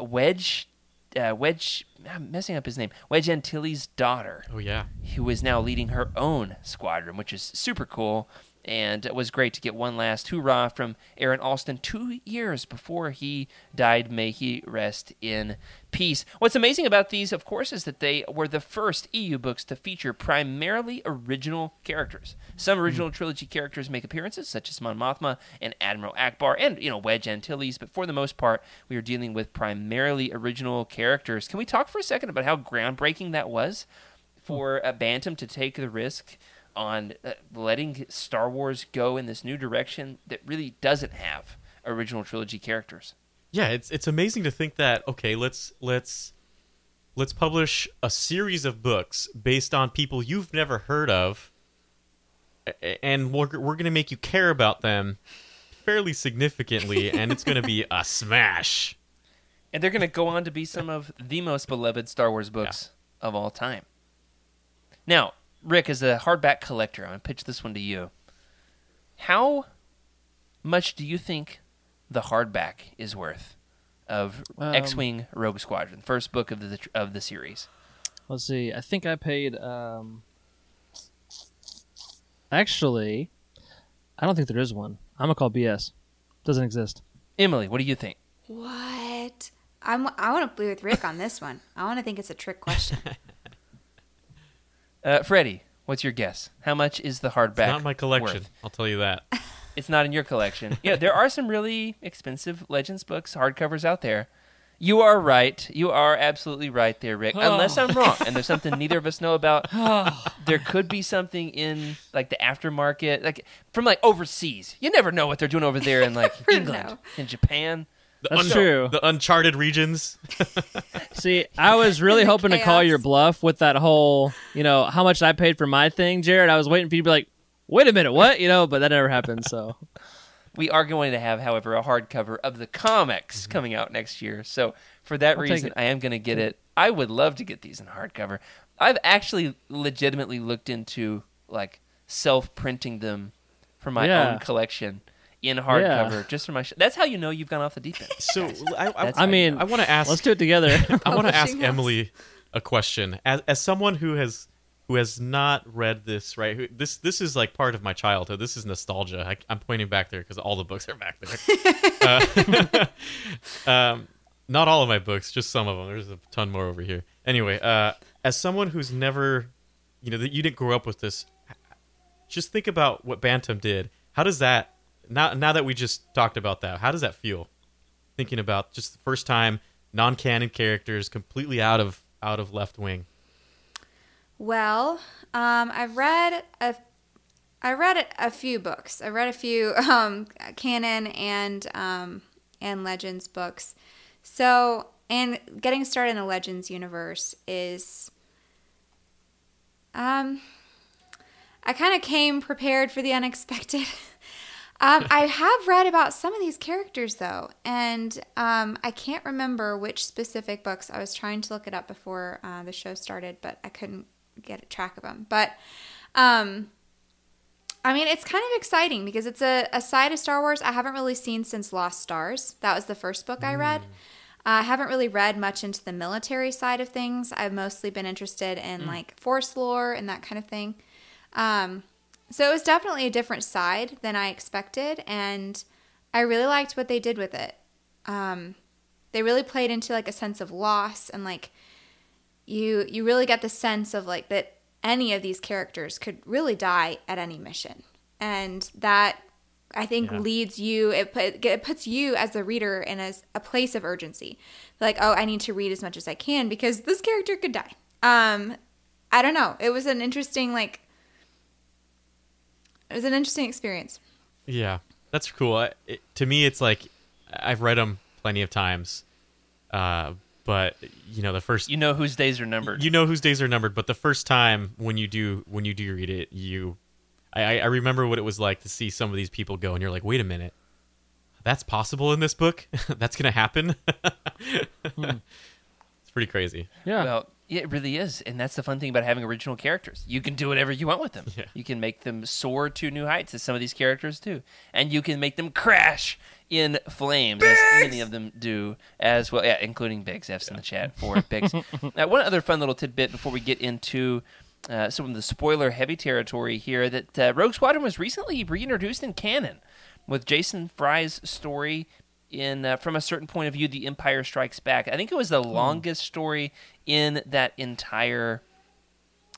Wedge, uh, Wedge, I'm messing up his name, Wedge Antilles' daughter Oh yeah. who is now leading her own squadron, which is super cool. And it was great to get one last hoorah from Aaron Alston two years before he died. May he rest in peace. What's amazing about these, of course, is that they were the first EU books to feature primarily original characters. Some hmm. original trilogy characters make appearances, such as Mon Mothma and Admiral Ackbar, and you know Wedge Antilles. But for the most part, we are dealing with primarily original characters. Can we talk for a second about how groundbreaking that was? for a Bantam to take the risk on uh, letting Star Wars go in this new direction that really doesn't have original trilogy characters. Yeah, it's it's amazing to think that okay, let's let's let's publish a series of books based on people you've never heard of, and we're we're gonna make you care about them fairly significantly, and it's gonna be a smash. And they're going to go on to be some of the most beloved Star Wars books of all time. Now, Rick, as a hardback collector, I'm going to pitch this one to you. How much do you think the hardback is worth of Um, X-Wing Rogue Squadron, first book of the of the series? Let's see. I think I paid. Um, actually, I don't think there is one. I'm gonna call BS. Doesn't exist. Emily, what do you think? What? I'm, I want to be with Rick on this one. I want to think it's a trick question. Uh, Freddie, what's your guess? How much is the hardback? Not my collection. worth? I'll tell you that. It's not in your collection. yeah, there are some really expensive Legends books, hardcovers out there. You are right. You are absolutely right there, Rick. Unless I'm wrong, and there's something neither of us know about. there could be something in like the aftermarket, like from like overseas. You never know what they're doing over there in like England, know. in Japan. The That's true. The uncharted regions. See, I was really The hoping to call chaos. your bluff with that whole, you know, how much I paid for my thing, Jared. I was waiting for you to be like, wait a minute, what? You know, but that never happened. So We are going to have, however, a hardcover of the comics mm-hmm. coming out next year. So for that I'll reason. I am going to get it. I would love to get these in hardcover. I've actually legitimately looked into like self-printing them for my Yeah. own collection in hardcover, just for my. Sh- That's how you know you've gone off the deep end. So I, I, I how you mean, know. I want to ask. let's do it together. I want to ask Publishing. Emily a question. As as someone who has who has not read this, right? Who, this this is like part of my childhood. This is nostalgia. I, I'm pointing back there because all the books are back there. uh, um, not all of my books, just some of them. There's a ton more over here. Anyway, uh, as someone who's never, you know, that you didn't grow up with this, just think about what Bantam did. How does that now? Now that we just talked about that, how does that feel? Thinking about just the first time non-canon characters completely out of out of left wing. Well, um, I've read a, I read a, few books. I read a few um, canon and um, and legends books. So, and getting started in the legends universe is, um, I kind of came prepared for the unexpected. Um, I have read about some of these characters though, and um, I can't remember which specific books. I was trying to look it up before uh, the show started, but I couldn't get a track of them. But um, I mean, it's kind of exciting because it's a, a side of Star Wars I haven't really seen since Lost Stars. That was the first book I read. Uh, I haven't really read much into the military side of things. I've mostly been interested in like Force lore and that kind of thing. Um, so it was definitely a different side than I expected, and I really liked what they did with it. Um, they really played into like a sense of loss and like you you really get the sense of like that any of these characters could really die at any mission, and that I think Yeah. leads you it, put, it puts you as the reader in as a place of urgency. Like, oh, I need to read as much as I can because this character could die. Um, I don't know. It was an interesting like it was an interesting experience. Yeah, that's cool. I, it, to me, it's like I've read them plenty of times, uh, but you know, the first You know whose days are numbered. you know whose days are numbered. But the first time when you do when you do read it, you I, I I remember what it was like to see some of these people go, and you're like, wait a minute, that's possible in this book. that's gonna happen. It's pretty crazy. yeah. Well, yeah, it really is, and that's the fun thing about having original characters. You can do whatever you want with them. Yeah. You can make them soar to new heights, as some of these characters do, and you can make them crash in flames, as many of them do as well. Yeah, including Biggs. F's in the chat for Biggs. now, one other fun little tidbit before we get into. Uh, some of the spoiler heavy territory here that uh, Rogue Squadron was recently reintroduced in canon with Jason Fry's story in uh, from a certain point of view the empire strikes back. I think it was the longest story in that entire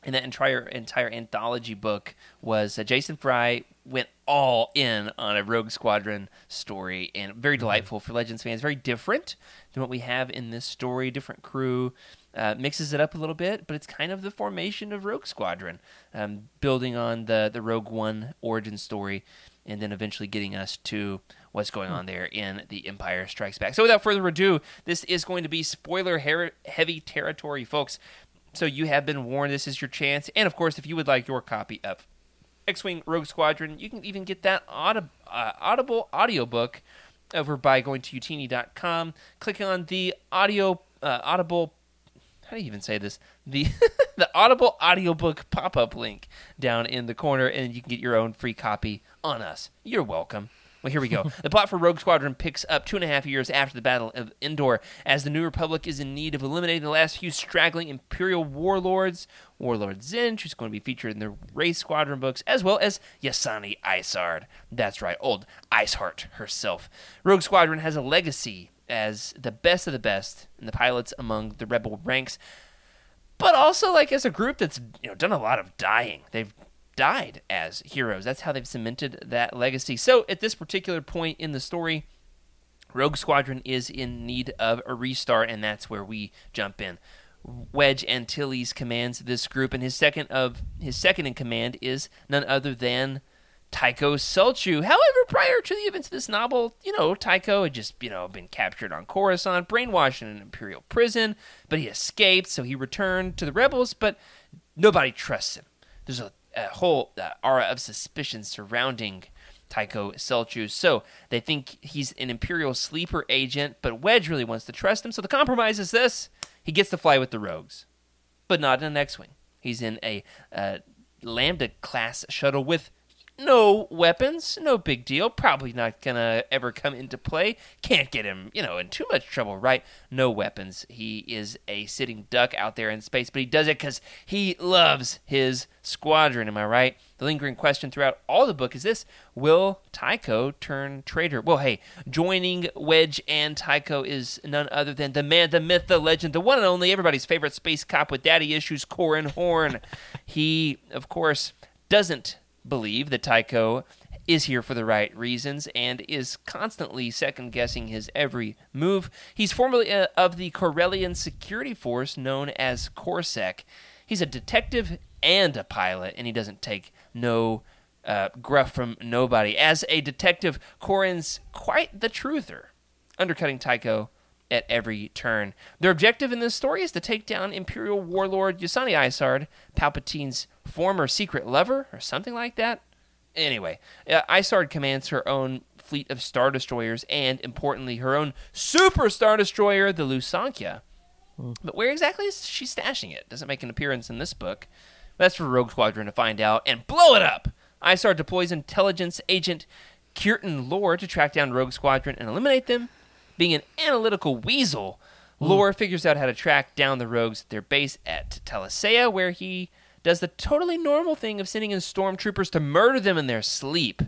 in that entire entire anthology book was uh, jason fry went all in on a rogue squadron story and very delightful for legends fans very different than what we have in this story different crew uh, mixes it up a little bit but it's kind of the formation of rogue squadron um, building on the the rogue one origin story and then eventually getting us to what's going on there in The Empire Strikes Back. So without further ado, this is going to be spoiler her- heavy territory, folks. So you have been warned. This is your chance. And of course, if you would like your copy of X-wing Rogue Squadron, you can even get that aud- uh, Audible audiobook over by going to utini.com, clicking on the audio uh, Audible how do you even say this? The the Audible audiobook pop-up link down in the corner and you can get your own free copy on us. You're welcome. Well, here we go. the plot for Rogue Squadron picks up two and a half years after the Battle of Endor, as the New Republic is in need of eliminating the last few straggling Imperial warlords. Warlord Zsinj, who's going to be featured in the Wraith Squadron books, as well as Ysanne Isard. That's right, old Iceheart herself. Rogue Squadron has a legacy as the best of the best in the pilots among the rebel ranks, but also like as a group that's you know done a lot of dying. They've died as heroes. That's how they've cemented that legacy. So at this particular point in the story, Rogue Squadron is in need of a restart, and that's where we jump in. Wedge Antilles commands this group, and his second of his second in command is none other than Tycho Celchu. However, prior to the events of this novel, you know, Tycho had just, you know, been captured on Coruscant, brainwashed in an Imperial prison, but he escaped, so he returned to the rebels, but nobody trusts him. There's a, a whole uh, aura of suspicion surrounding Tycho Celchu, so they think he's an Imperial sleeper agent, but Wedge really wants to trust him, so the compromise is this. He gets to fly with the Rogues, but not in an X-Wing. He's in a uh, Lambda class shuttle with no weapons, no big deal. Probably not gonna ever come into play. Can't get him, you know, in too much trouble, right? No weapons. He is a sitting duck out there in space, but he does it because he loves his squadron. Am I right? The lingering question throughout all the book is this: Will Tycho turn traitor? Well, hey, joining Wedge and Tycho is none other than the man, the myth, the legend, the one and only everybody's favorite space cop with daddy issues, Corran Horn. he, of course, doesn't believe that Tycho is here for the right reasons and is constantly second guessing his every move. He's formerly uh, of the Corellian security force known as Corsec. He's a detective and a pilot, and he doesn't take no uh, gruff from nobody. As a detective, Corran's quite the truther, undercutting Tycho at every turn. Their objective in this story is to take down Imperial warlord Ysanne Isard, Palpatine's former secret lover, or something like that. Anyway, uh, Isard commands her own fleet of Star Destroyers and, importantly, her own Super Star Destroyer, the Lusankya. But where exactly is she stashing it? Doesn't make an appearance in this book. That's for Rogue Squadron to find out and blow it up. Isard deploys intelligence agent Kirtan Loor to track down Rogue Squadron and eliminate them. Being an analytical weasel, hmm. Loor figures out how to track down the rogues at their base at Talasea, where he does the totally normal thing of sending in stormtroopers to murder them in their sleep.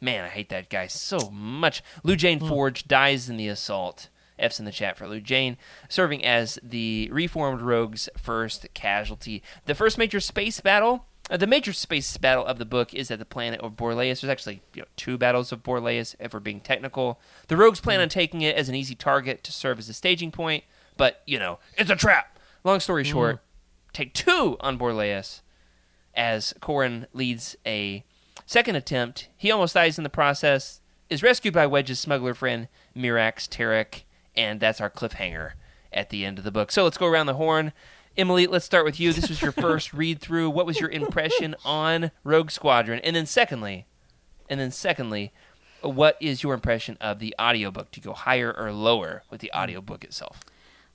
Man, I hate that guy so much. Lujayne hmm. Forge dies in the assault. F's in the chat for Lujayne, serving as the reformed rogue's first casualty. The first major space battle, uh, the major space battle of the book is at the planet of Borleias. There's actually you know, two battles of Borleias, if we're being technical. The rogues plan on taking it as an easy target to serve as a staging point, but, you know, it's a trap. Long story short, take two on Borleias as Corran leads a second attempt. He almost dies in the process, is rescued by Wedge's smuggler friend, Mirax Terrik, and that's our cliffhanger at the end of the book. So let's go around the horn. Emily, let's start with you. This was your first read through. What was your impression on Rogue Squadron? And then secondly, and then secondly, what is your impression of the audiobook? Do you go higher or lower with the audiobook itself?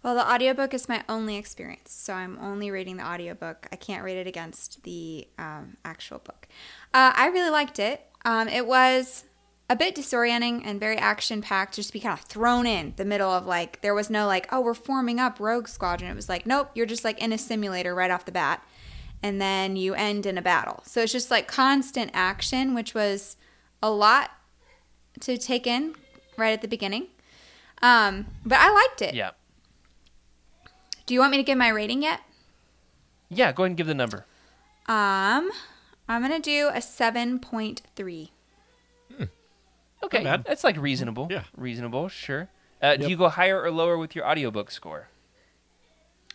Well, the audiobook is my only experience, so I'm only rating the audiobook. I can't rate it against the um, actual book. Uh, I really liked it. Um, it was a bit disorienting and very action packed just to be kind of thrown in the middle of like there was no like oh we're forming up rogue squadron. It was like nope you're just like in a simulator right off the bat. And then you end in a battle. So it's just like constant action which was a lot to take in right at the beginning. Um but i liked it. Yeah. Do you want me to give my rating yet? Yeah go ahead and give the number. Um i'm gonna do a 7.3 Okay, Not bad. that's like reasonable. Yeah. reasonable. Sure. Uh, Do you go higher or lower with your audiobook score?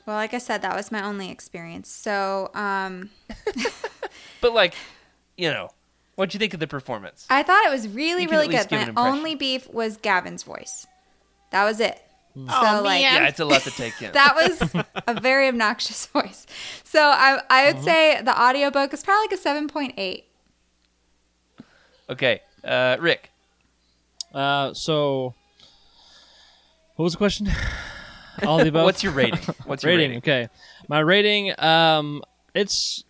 Well, like I said, that was my only experience. So um, But like, you know, what'd you think of the performance? I thought it was really, You really good. My only beef was Gavin's voice. That was it. Hmm. so oh, like man. yeah, it's a lot to take in. that was a very obnoxious voice. So I I would uh-huh. say the audiobook is probably like a seven point eight. okay, uh, Rick, uh, so, what was the question? All of the above. What's your rating? What's your rating? rating? Okay, my rating. Um, it's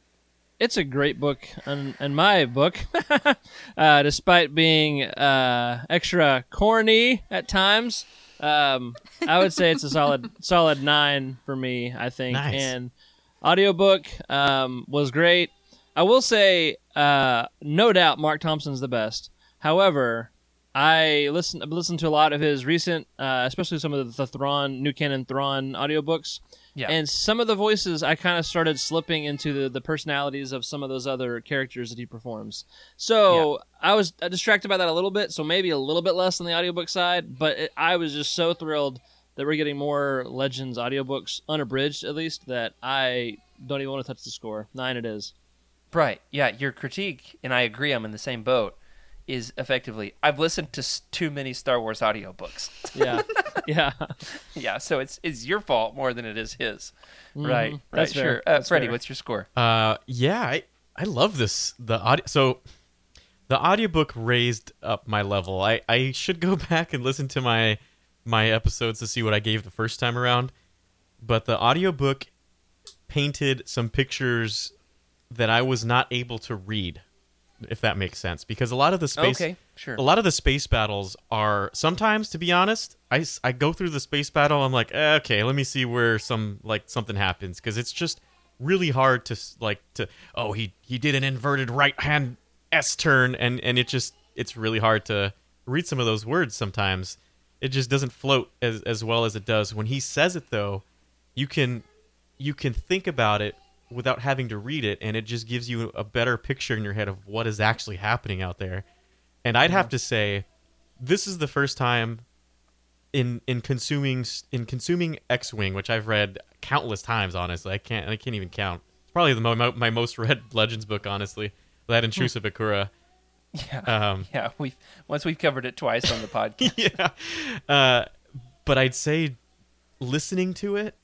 it's a great book, and, and my book, uh, despite being uh, extra corny at times, um, I would say it's a solid solid nine for me. I think, Nice. and audiobook um, was great. I will say, uh, no doubt, Marc Thompson's the best. However, I listen I've listened to a lot of his recent, uh, especially some of the Thrawn New Canon Thrawn audiobooks. Yeah. And some of the voices, I kind of started slipping into the, the personalities of some of those other characters that he performs. So I was distracted by that a little bit. So maybe a little bit less on the audiobook side, but it, I was just so thrilled that we're getting more Legends audiobooks, unabridged at least, that I don't even want to touch the score. Nine it is. Right. Yeah, your critique, and I agree, I'm in the same boat, is effectively I've listened to s- too many Star Wars audiobooks. Yeah. yeah. yeah, so it's it's your fault more than it is his. Right. Right. That's fair. sure. Uh, Freddie, fair. what's your score? Uh, yeah, I I love this. The audio. So the audiobook raised up my level. I I should go back and listen to my my episodes to see what I gave the first time around. But the audiobook painted some pictures that I was not able to read, if that makes sense. Because a lot of the space, Okay, sure. a lot of the space battles are sometimes, to be honest, I, I go through the space battle. I'm like, eh, okay, let me see where some like something happens because it's just really hard to like to. Oh, he he did an inverted right hand S turn, and and it just it's really hard to read some of those words sometimes. It just doesn't float as as well as it does when he says it though. You can you can think about it without having to read it and it just gives you a better picture in your head of what is actually happening out there. And i'd have to say this is the first time in in consuming in consuming x-wing which i've read countless times honestly. I can't i can't even count. It's probably the mo- my most read legends book honestly. That intrusive akura Yeah. um yeah, we have once we've covered it twice on the podcast. yeah. Uh, but I'd say listening to it,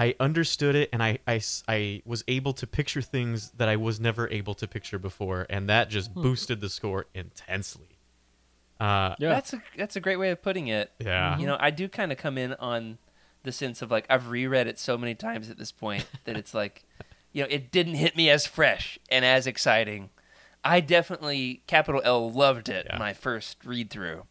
I understood it and I, I, I was able to picture things that I was never able to picture before. And that just boosted the score intensely. Uh, Yeah. That's a that's a great way of putting it. Yeah. You know, I do kind of come in on the sense of like I've reread it so many times at this point that it's like, you know, it didn't hit me as fresh and as exciting. I definitely capital L loved it Yeah. my first read through.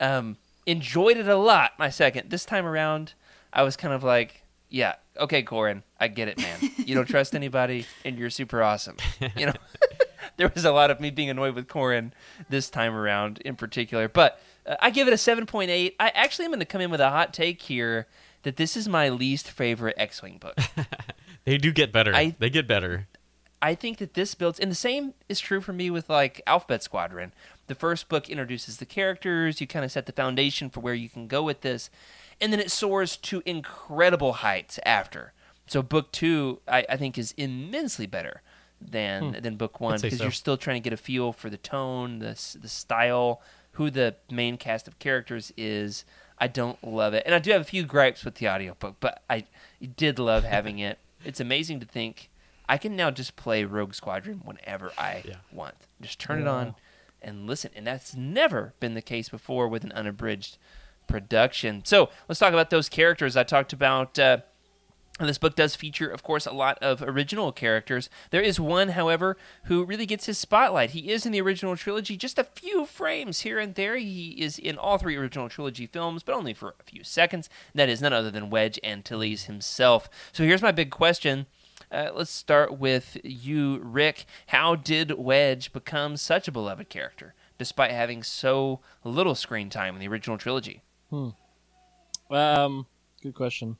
Um, enjoyed it a lot my second. This time around, I was kind of like, yeah, okay, Corran, I get it, man. You don't trust anybody, and you're super awesome. You know, there was a lot of me being annoyed with Corran this time around in particular. But uh, I give it a 7.8. I actually am going to come in with a hot take here that this is my least favorite X Wing book. they do get better. I- they get better. I think that this builds, and the same is true for me with like Alphabet Squadron. The first book introduces the characters, you kind of set the foundation for where you can go with this, and then it soars to incredible heights after. So book two, I, I think, is immensely better than hmm. than book one because so. you're still trying to get a feel for the tone, the the style, who the main cast of characters is. I don't love it, and I do have a few gripes with the audiobook, but I did love having it. It's amazing to think I can now just play Rogue Squadron whenever I Yeah. want. Just turn it on and listen. And that's never been the case before with an unabridged production. So let's talk about those characters. I talked about. Uh, this book does feature, of course, a lot of original characters. There is one, however, who really gets his spotlight. He is in the original trilogy, just a few frames here and there. He is in all three original trilogy films, but only for a few seconds. That is none other than Wedge Antilles himself. So here's my big question. Uh, let's start with you, Rick. How did Wedge become such a beloved character, despite having so little screen time in the original trilogy? Um, good question.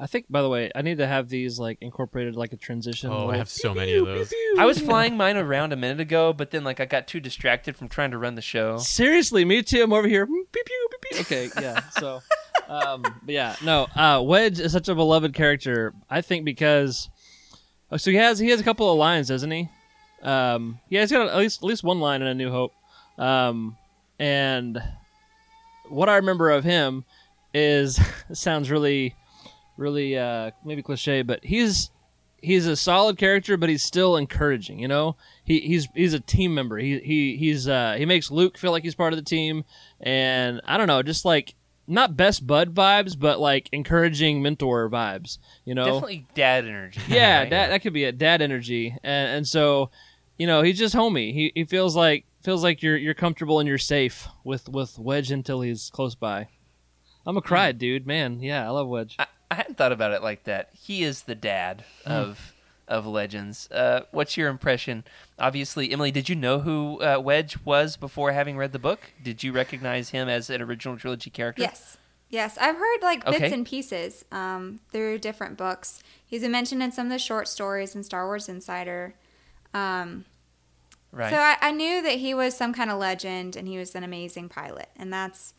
I think, by the way, I need to have these like incorporated like a transition. Oh, I have so many of those. I was flying mine around a minute ago, but then like I got too distracted from trying to run the show. Seriously, me too. I'm over here. Pew, pew, pew, pew. Okay, yeah. So, um, but yeah, no. Uh, Wedge is such a beloved character. I think because, oh, so he has he has a couple of lines, doesn't he? Um, yeah, he's got at least at least one line in A New Hope. Um, and what I remember of him is sounds really, really uh, maybe cliche, but he's he's a solid character, but he's still encouraging. You know, he, he's he's a team member. He he he's uh, he makes Luke feel like he's part of the team, and I don't know, just like not best bud vibes, but like encouraging mentor vibes. You know, Definitely dad energy. yeah, that that could be a dad energy, and and so, you know, he's just homie. He he feels like feels like you're you're comfortable and you're safe with with Wedge until he's close by. I'm a cry, dude. Man, yeah, I love Wedge. I, I hadn't thought about it like that. He is the dad of of Legends. Uh, what's your impression? Obviously, Emily, did you know who uh, Wedge was before having read the book? Did you recognize him as an original trilogy character? Yes. Yes, I've heard like bits Okay. and pieces um, through different books. He's been mentioned in some of the short stories in Star Wars Insider. Um, Right. So I, I knew that he was some kind of legend and he was an amazing pilot, and that's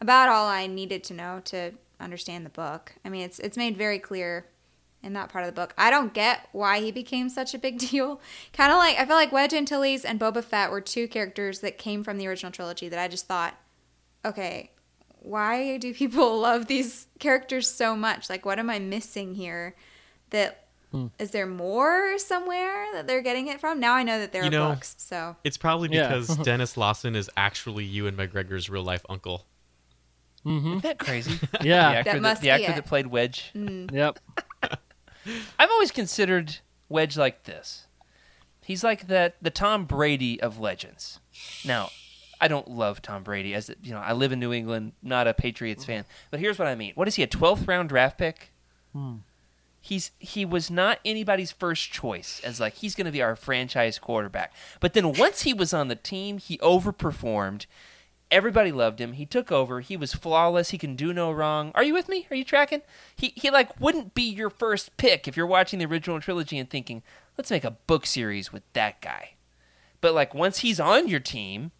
about all I needed to know to understand the book. I mean, it's it's made very clear in that part of the book. I don't get why he became such a big deal. Kind of like I feel like Wedge Antilles and Boba Fett were two characters that came from the original trilogy that I just thought, okay, why do people love these characters so much? Like, what am I missing here? That Hmm. is there more somewhere that they're getting it from? Now I know that there You are know, books. So It's probably Yeah. because Denis Lawson is actually Ewan McGregor's real life uncle. Mm-hmm. Isn't that crazy? the Yeah, actor, That must the be actor it. that played Wedge. Mm. yep. I've always considered Wedge like this. He's like that the Tom Brady of legends. Now, I don't love Tom Brady as you know. I live in New England, not a Patriots fan. But here's what I mean. What is he? A 12th round draft pick? Hmm. He's he was not anybody's first choice as like he's going to be our franchise quarterback. But then once he was on the team, he overperformed. Everybody loved him. He took over. He was flawless. He can do no wrong. Are you with me? Are you tracking? He he like wouldn't be your first pick if you're watching the original trilogy and thinking, "Let's make a book series with that guy." But like once he's on your team,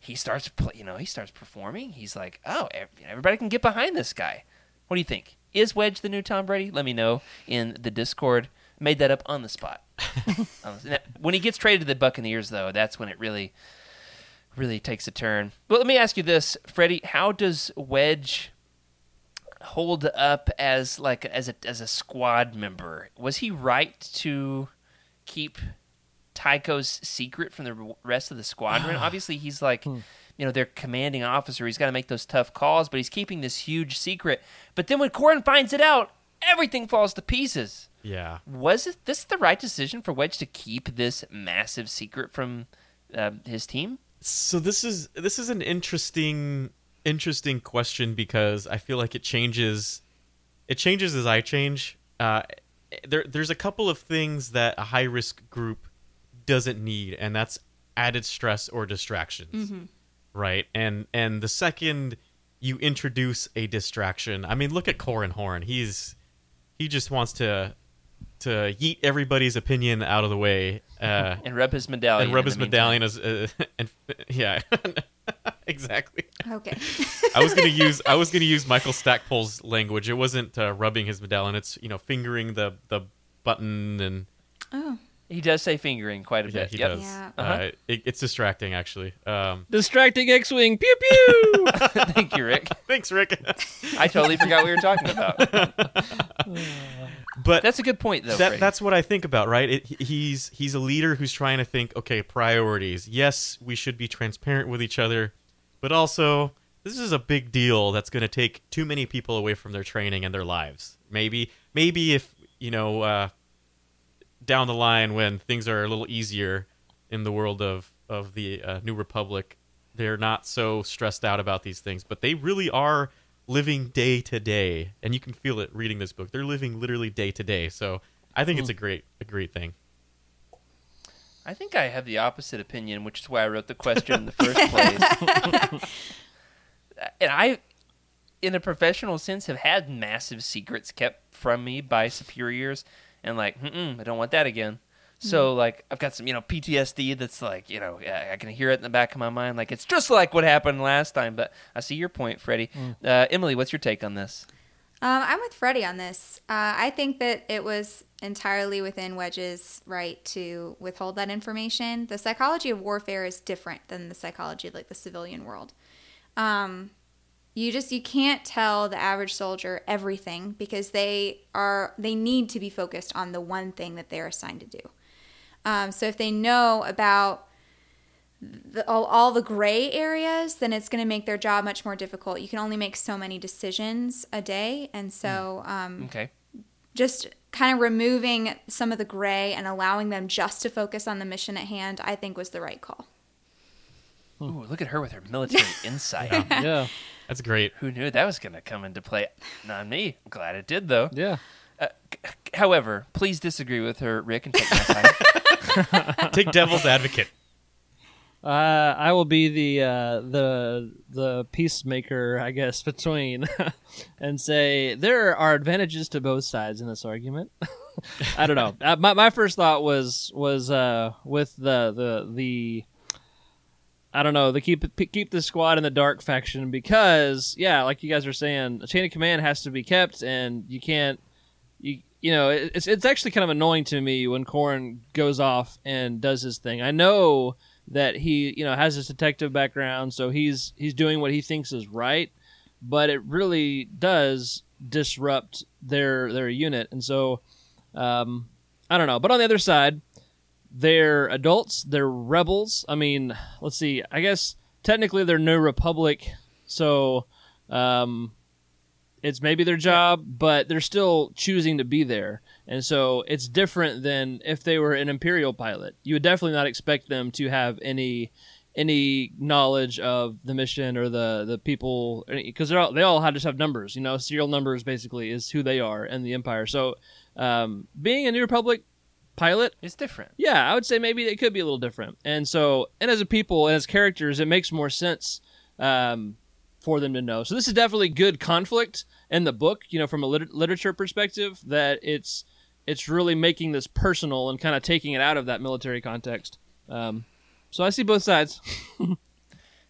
he starts you know, he starts performing. He's like, "Oh, everybody can get behind this guy." What do you think? Is Wedge the new Tom Brady? Let me know in the Discord. Made that up on the spot. Um, when he gets traded to the Buccaneers, though, that's when it really, really takes a turn. But let me ask you this, Freddie: How does Wedge hold up as like as a as a squad member? Was he right to keep Tycho's secret from the rest of the squadron? Obviously, he's like, you know, their commanding officer. He's got to make those tough calls, but he's keeping this huge secret. But then when Corran finds it out, everything falls to pieces. Yeah. Was it this the right decision for Wedge to keep this massive secret from uh, his team? So this is this is an interesting interesting question because I feel like it changes it changes as I change. Uh, there there's a couple of things that a high risk group doesn't need, and that's added stress or distractions, right? And and the second you introduce a distraction, I mean, look at Corran Horn. He's he just wants to to yeet everybody's opinion out of the way. Uh, And rub his medallion. and rub his medallion as uh, and yeah exactly okay. i was gonna use i was gonna use michael stackpole's language it wasn't uh, rubbing his medallion it's you know fingering the the button and oh, He does say fingering quite a yeah bit. he Yep. does Yeah. Uh-huh. uh, it, it's distracting actually um Distracting X-wing. Pew pew. Thank you, Rick. thanks rick I totally forgot we were talking about. but That's a good point, though. that, that's what I think about, right? It, he's he's a leader who's trying to think, okay, priorities. Yes, we should be transparent with each other, but also this is a big deal that's going to take too many people away from their training and their lives. Maybe maybe if you know uh, down the line when things are a little easier in the world of of the uh, New Republic, they're not so stressed out about these things, but they really are living day to day, and you can feel it reading this book. They're living literally day to day. So I think it's a great a great thing. I think I have the opposite opinion, which is why I wrote the question in the first place. and I, in a professional sense, have had massive secrets kept from me by superiors, and like, Mm-mm, I don't want that again. So like, I've got some, you know, PTSD that's like, you know, I I can hear it in the back of my mind, like it's just like what happened last time. But I see your point, Freddie. Uh, Emily, what's your take on this? Um, I'm with Freddie on this. Uh, I think that it was entirely within Wedge's right to withhold that information. The psychology of warfare is different than the psychology of like the civilian world. Um, you just you can't tell the average soldier everything because they are they need to be focused on the one thing that they're assigned to do. Um, so if they know about the, all, all the gray areas, then it's going to make their job much more difficult. You can only make so many decisions a day, and so um, Okay. just kind of removing some of the gray and allowing them just to focus on the mission at hand, I think was the right call. Ooh, look at her with her military insight. Yeah, That's great. Who knew that was going to come into play? Not me. I'm glad it did, though. yeah. Uh, c- however, please disagree with her, Rick, and take my side. Take devil's advocate. Uh, I will be the uh, the the peacemaker, I guess, between, and say there are advantages to both sides in this argument. I don't know. Uh, my my first thought was was uh, with the the the I don't know the keep keep the squad in the dark faction because yeah, like you guys are saying, a chain of command has to be kept, and you can't you you know it's it's actually kind of annoying to me when Corran goes off and does his thing. I know that he you know has this detective background, so he's he's doing what he thinks is right, but it really does disrupt their their unit, and so um, I don't know. But on the other side, they're adults, they're rebels. I mean, let's see. I guess technically they're New Republic, so um, it's maybe their job, but they're still choosing to be there. And so it's different than if they were an Imperial pilot. You would definitely not expect them to have any any knowledge of the mission or the the people because they all they all had just have numbers. You know, serial numbers basically is who they are and the Empire. So um, being a New Republic pilot it's different. yeah, I would say maybe it could be a little different. And so, and as a people and as characters, it makes more sense um, for them to know. So this is definitely good conflict in the book. You know, from a lit- literature perspective, that it's it's really making this personal and kind of taking it out of that military context. Um, so I see both sides.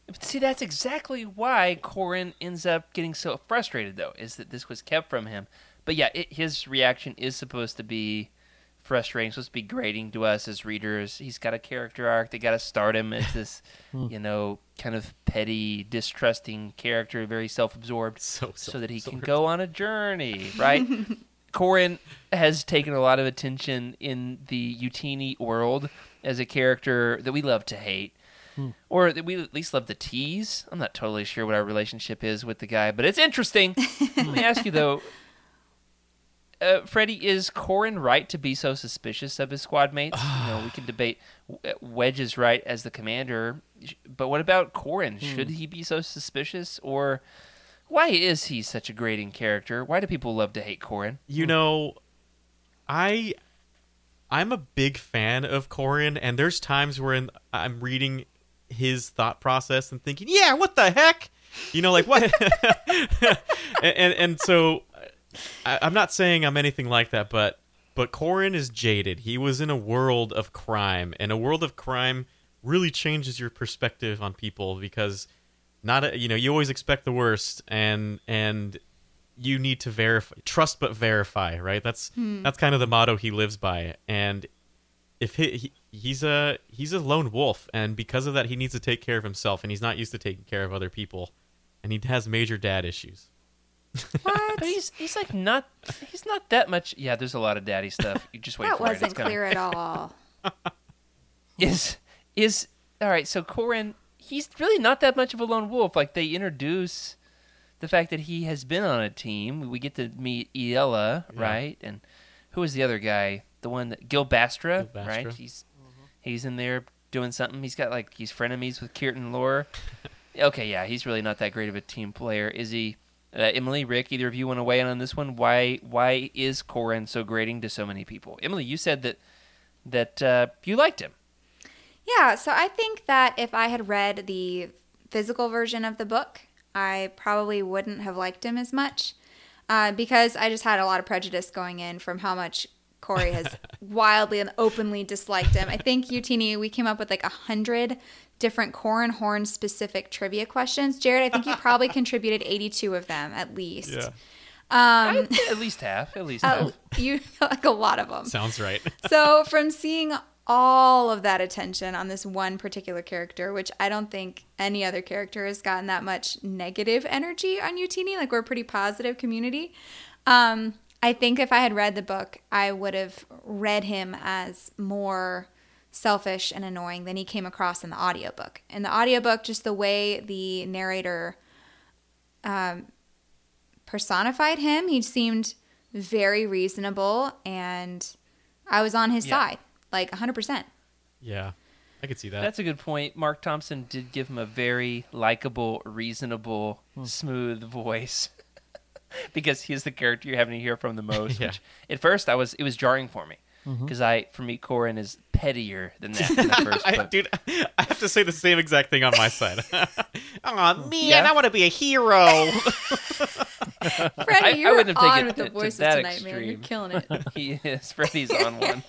But see, that's exactly why Corran ends up getting so frustrated, though, is that this was kept from him. But yeah, it, his reaction is supposed to be frustrating, supposed to be grating to us as readers. He's got a character arc. They got to start him as this, hmm. you know, kind of petty, distrusting character, very self-absorbed, So, so that he can go on a journey, right? Corran has taken a lot of attention in the Utini world as a character that we love to hate. Hmm. Or that we at least love to tease. I'm not totally sure what our relationship is with the guy, but it's interesting. Let me ask you though, uh, Freddie, is Corran right to be so suspicious of his squad mates? you know, we can debate w- Wedge is right as the commander, but what about Corran? Should he be so suspicious, or why is he such a grating character? Why do people love to hate Corran? You know, I I'm a big fan of Corran, and there's times when I'm reading his thought process and thinking, "Yeah, what the heck?" You know, like what? and, and and so I, I'm not saying I'm anything like that, but but Corran is jaded. He was in a world of crime, and a world of crime really changes your perspective on people because not a, you know you always expect the worst, and and you need to verify trust but verify right? That's hmm. that's kind of the motto he lives by. And if he, he he's a he's a lone wolf and because of that he needs to take care of himself and he's not used to taking care of other people and he has major dad issues What? But he's he's like not he's not that much. Yeah, there's a lot of daddy stuff. You just wait that for it. wasn't It's coming. clear at all. is is all right. So Corran, he's really not that much of a lone wolf. Like they introduce the fact that he has been on a team. We get to meet Iella, Yeah. right? And who was the other guy? The one that Gil Bastra, Gil Bastra. right? He's mm-hmm. he's in there doing something. He's got like he's frenemies with Kirtan Loor. okay, yeah, he's really not that great of a team player, is he? Uh, Emily, Rick, either of you want to weigh in on this one? Why why is Corran so grating to so many people? Emily, you said that that uh, you liked him. Yeah, so I think that if I had read the physical version of the book, I probably wouldn't have liked him as much uh, because I just had a lot of prejudice going in from how much Corey has wildly and openly disliked him. I think Utini, we came up with like a hundred different Corran Horn specific trivia questions. Jared, I think you probably contributed 82 of them at least. Um, at least half. At least uh, half. you like a lot of them. Sounds right. so from seeing all of that attention on this one particular character, which I don't think any other character has gotten that much negative energy on Utini, like we're a pretty positive community. Um, I think if I had read the book, I would have read him as more selfish and annoying than he came across in the audiobook. In the audiobook, just the way the narrator um, personified him, he seemed very reasonable and I was on his Yeah. side, like 100%. Yeah, I could see that. That's a good point. Marc Thompson did give him a very likable, reasonable, Hmm. smooth voice. because he's the character you're having to hear from the most. Yeah. Which at first I was it was jarring for me. Mm-hmm. Because I for me Corran is pettier than that in the first I, dude, I have to say the same exact thing on my side. Aw, man, Yeah? I want to be a hero. Freddie, you're wouldn't have on with it the to voices that tonight, man. You're killing it. he is Freddy's on one.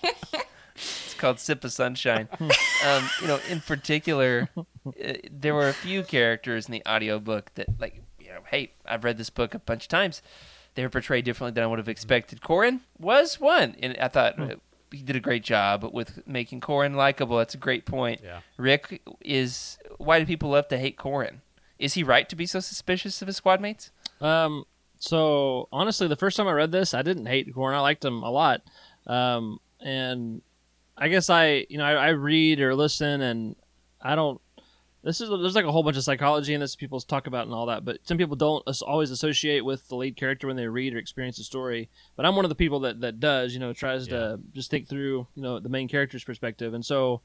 It's called Sip of Sunshine. um, you know, in particular, uh, there were a few characters in the audiobook that, like, you know, hey, I've read this book a bunch of times. They were portrayed differently than I would have expected. Corran was one, and I thought uh, he did a great job with making Corran likable. That's a great point. Yeah. Rick is. Why do people love to hate Corran? Is he right to be so suspicious of his squad mates? Um, so honestly, the first time I read this, I didn't hate Corran. I liked him a lot. Um, and I guess I, you know, I, I read or listen, and I don't. This is there's like a whole bunch of psychology in this people talk about and all that, but some people don't always associate with the lead character when they read or experience a story. But I'm one of the people that that does, you know, tries to just think through, you know, the main character's perspective, and so.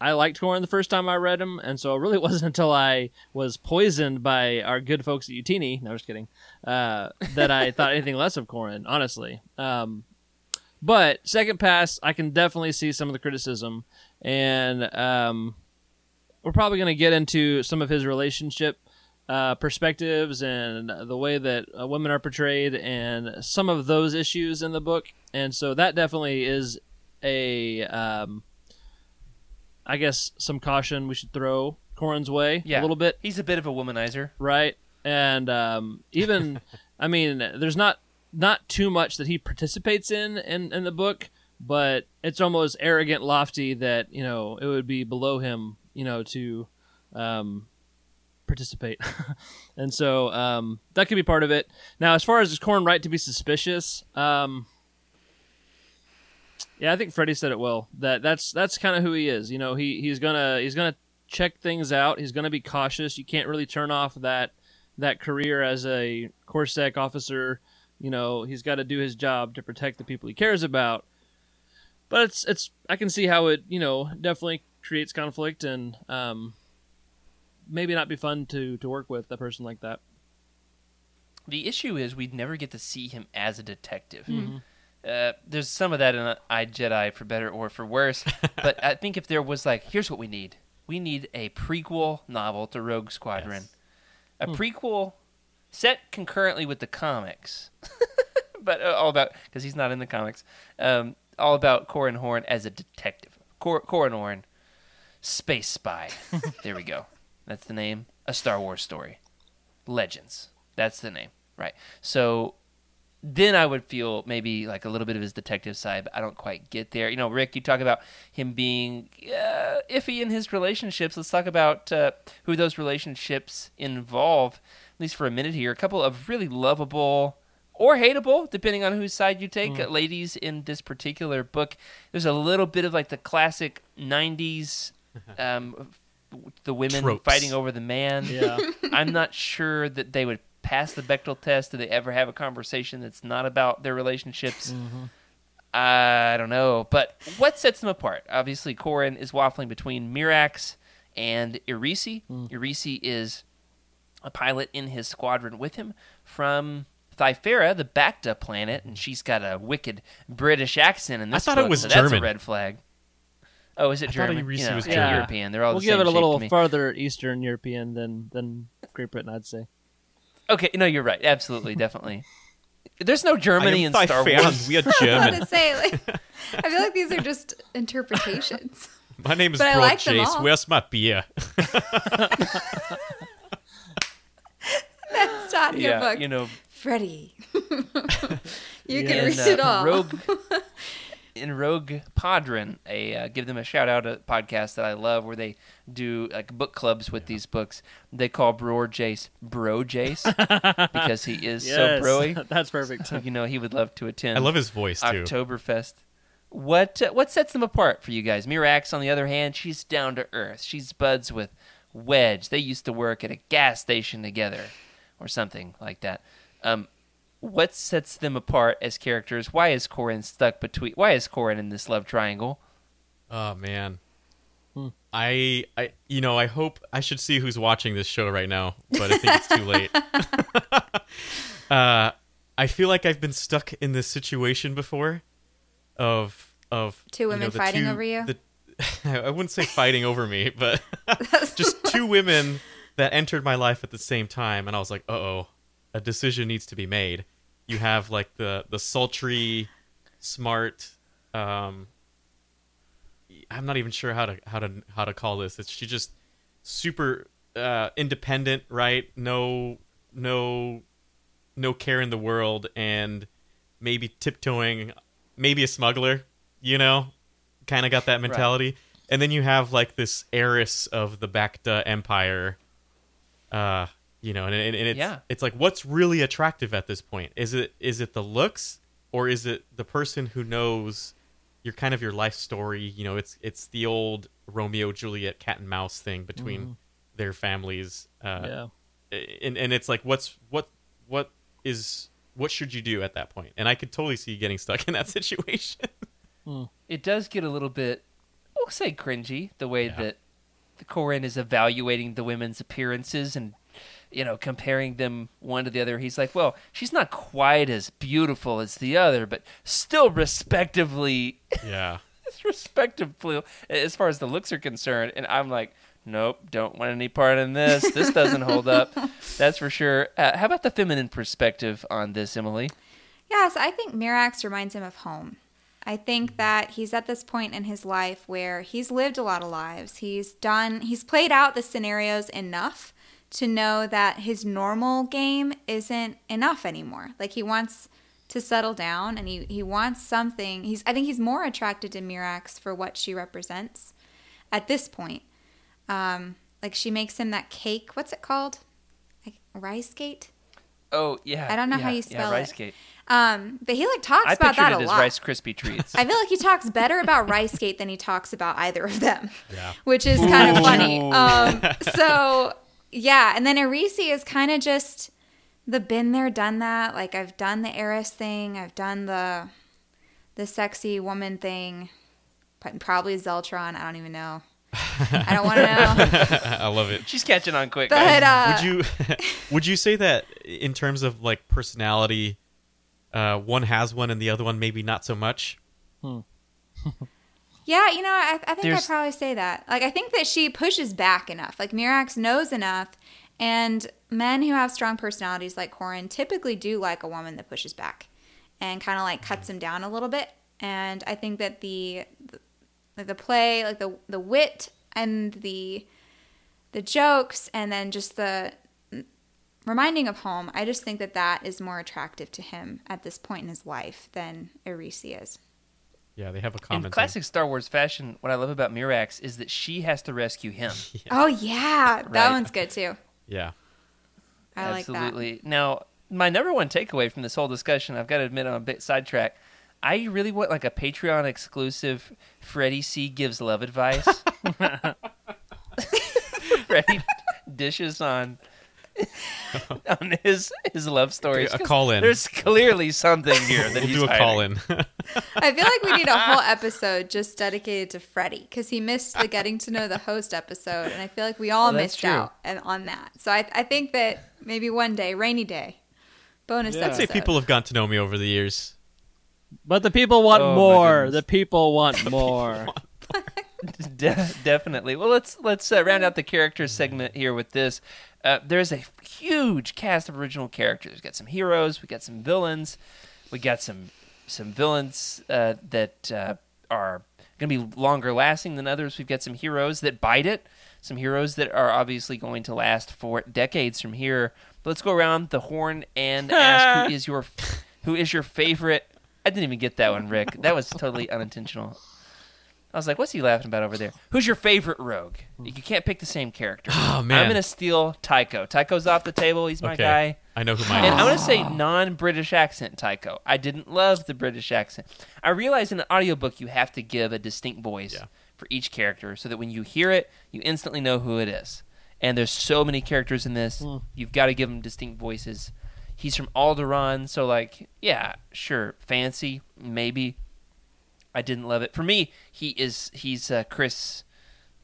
I liked Corran the first time I read him, and so it really wasn't until I was poisoned by our good folks at Utini, no, just kidding, uh, that I thought anything less of Corran, honestly. Um, but second pass, I can definitely see some of the criticism, and um, we're probably going to get into some of his relationship uh, perspectives and the way that uh, women are portrayed, and some of those issues in the book, and so that definitely is a. Um, I guess some caution we should throw Corran's way Yeah. a little bit, He's a bit of a womanizer. right? And um, even, I mean, there's not not too much that he participates in, in in the book, but it's almost arrogant, lofty that you know it would be below him, you know, to um, participate, and so um, that could be part of it. Now, as far as is Corran right to be suspicious? Um, yeah, I think Freddie said it well. That that's that's kind of who he is. You know, he he's gonna he's gonna check things out. He's gonna be cautious. You can't really turn off that that career as a CorSec officer. You know, he's got to do his job to protect the people he cares about. But it's it's I can see how it you know definitely creates conflict and um, maybe not be fun to to work with a person like that. The issue is we'd never get to see him as a detective. Uh, there's some of that in I Jedi, for better or for worse. but I think if there was like, here's what we need: we need a prequel novel to Rogue Squadron, a prequel set concurrently with the comics, but uh, all about because he's not in the comics. Um, all about Corran Horn as a detective. Cor- Corran Horn, space spy. there we go. That's the name. A Star Wars story. Legends. That's the name, right? So then I would feel maybe like a little bit of his detective side, but I don't quite get there. You know, Rick, you talk about him being uh, iffy in his relationships. Let's talk about uh, who those relationships involve, at least for a minute here. A couple of really lovable or hateable, depending on whose side you take, uh, ladies in this particular book. There's a little bit of like the classic 90s. Um, the women Tropes. fighting over the man. Yeah. I'm not sure that they would pass the Bechdel test. Do they ever have a conversation that's not about their relationships? Mm-hmm. I don't know. But what sets them apart? Obviously, Corran is waffling between Mirax and Erisi. Erisi mm. is a pilot in his squadron with him from Thyferra, the Bacta planet, and mm-hmm. she's got a wicked British accent in I this thought it was so that's a German. red flag. Oh, is it I thought German? Erisi You know, was they're German. European. They're all we'll the give same it a little to farther Eastern European than than Great Britain, I'd say. Okay, no, you're right. Absolutely, definitely. There's no Germany in Star Thyferran. Wars. We are German. I was about to say, like, I feel like these are just interpretations. My name is But I Broad like Chase. Where's my beer? That's not your yeah, book. you know, Freddie. You Yeah. can In, read in, it uh, all. Rogue in Rogue Podron, a uh, give them a shout out a podcast that I love where they do like book clubs with these books. They call Bror Jace Bro Jace because he is so broy. That's perfect. So you know he would love to attend. I love his voice too. Oktoberfest. What uh, what sets them apart for you guys? Mirax, on the other hand, she's down to earth. She's buds with Wedge. They used to work at a gas station together, or something like that. Um, what sets them apart as characters? Why is Corran stuck between? Why is Corran in this love triangle? Oh man. I I you know, I hope I should see who's watching this show right now, but I think it's too late. uh I feel like I've been stuck in this situation before of of Two you women know, fighting two- over you? The, I wouldn't say fighting over me, but just two women that entered my life at the same time and I was like, "Uh-oh, a decision needs to be made." You have like the the sultry, smart um I'm not even sure how to how to how to call this. It's she just super uh, independent, right? No, no, no care in the world, and maybe tiptoeing, maybe a smuggler. You know, kind of got that mentality. And then you have like this heiress of the Bacta Empire. Uh, you know, and, and, and it's Yeah. it's like what's really attractive at this point? Is it is it the looks or is it the person who knows your kind of your life story? You know, it's it's the old Romeo Juliet cat and mouse thing between their families. Uh, yeah. and and it's like what's what what is what should you do at that point? And I could totally see you getting stuck in that situation. It does get a little bit, we'll say, cringy the way Yeah. that the Corran is evaluating the women's appearances and you know comparing them one to the other. He's like, well, she's not quite as beautiful as the other, but still respectively yeah. respectively as far as the looks are concerned. And I'm like, nope, don't want any part in this. This doesn't hold up. That's for sure. Uh, how about the feminine perspective on this, Emily? Yes, I think Mirax reminds him of home. I think that he's at this point in his life where he's lived a lot of lives. He's done, he's played out the scenarios enough to know that his normal game isn't enough anymore. Like he wants to settle down and he, he wants something. He's I think he's more attracted to Mirax for what she represents at this point. Um, like she makes him that cake. What's it called? Like rice gate. Oh yeah, I don't know how yeah, you yeah, spell it. rice cake. Um, but he like talks I about that it a as lot. Rice crispy treats. I feel like he talks better about Rice Gate than he talks about either of them, Yeah. which is kind of funny. Um, so yeah, and then Erisi is kind of just the been there, done that. Like I've done the heiress thing, I've done the the sexy woman thing, probably Zeltron. I don't even know. I don't want to know. I love it. She's catching on quick. guys. But uh, would you would you say that in terms of like personality, uh, one has one and the other one maybe not so much? Yeah, you know, I, I think I'd probably say that. Like, I think that she pushes back enough. Like, Mirax knows enough, and men who have strong personalities like Corran typically do like a woman that pushes back and kind of like cuts him down a little bit. And I think that the the, the play, like the the wit and the the jokes, and then just the reminding of home, I just think that that is more attractive to him at this point in his life than Erisi is. Yeah, they have a In common. classic Star Wars fashion, what I love about Mirax is that she has to rescue him. Oh yeah, that Right. one's good too. Yeah. I like that. Absolutely. Now, my number one takeaway from this whole discussion, I've got to admit, I'm a bit sidetracked. I really want like a Patreon exclusive Freddie C gives love advice. Freddie dishes on on his his love stories. A call in. There's clearly something here that We'll he's do a hiding. call in. I feel like we need a whole episode just dedicated to Freddie because he missed the getting to know the host episode, and I feel like we all that's missed true. out and on that. So I, I think that maybe one day, rainy day, bonus Yeah. I'd say people have gotten to know me over the years. But the people want Oh, more. The people want more. De- definitely. Well, let's let's uh, round out the character segment here with this. Uh, there's a huge cast of original characters. We got some heroes. We got some villains. We got some some villains uh, that uh, are going to be longer lasting than others. We've got some heroes that bite it. Some heroes that are obviously going to last for decades from here. But let's go around the horn and ask who is your Who is your favorite? I didn't even get that one, Rick. That was totally unintentional. I was like, "What's he laughing about over there?" Who's your favorite rogue? You can't pick the same character. Oh, man. I'm gonna steal Tycho. Tycho's off the table. He's my okay. guy. I know who mine And is. I want to say non-British accent Tycho. I didn't love the British accent. I realize in an audiobook you have to give a distinct voice Yeah. for each character so that when you hear it, you instantly know who it is. And there's so many characters in this. Hmm. You've got to give them distinct voices. He's from Alderaan, so like, yeah, sure, fancy, maybe. I didn't love it. For me, he is he's uh, Chris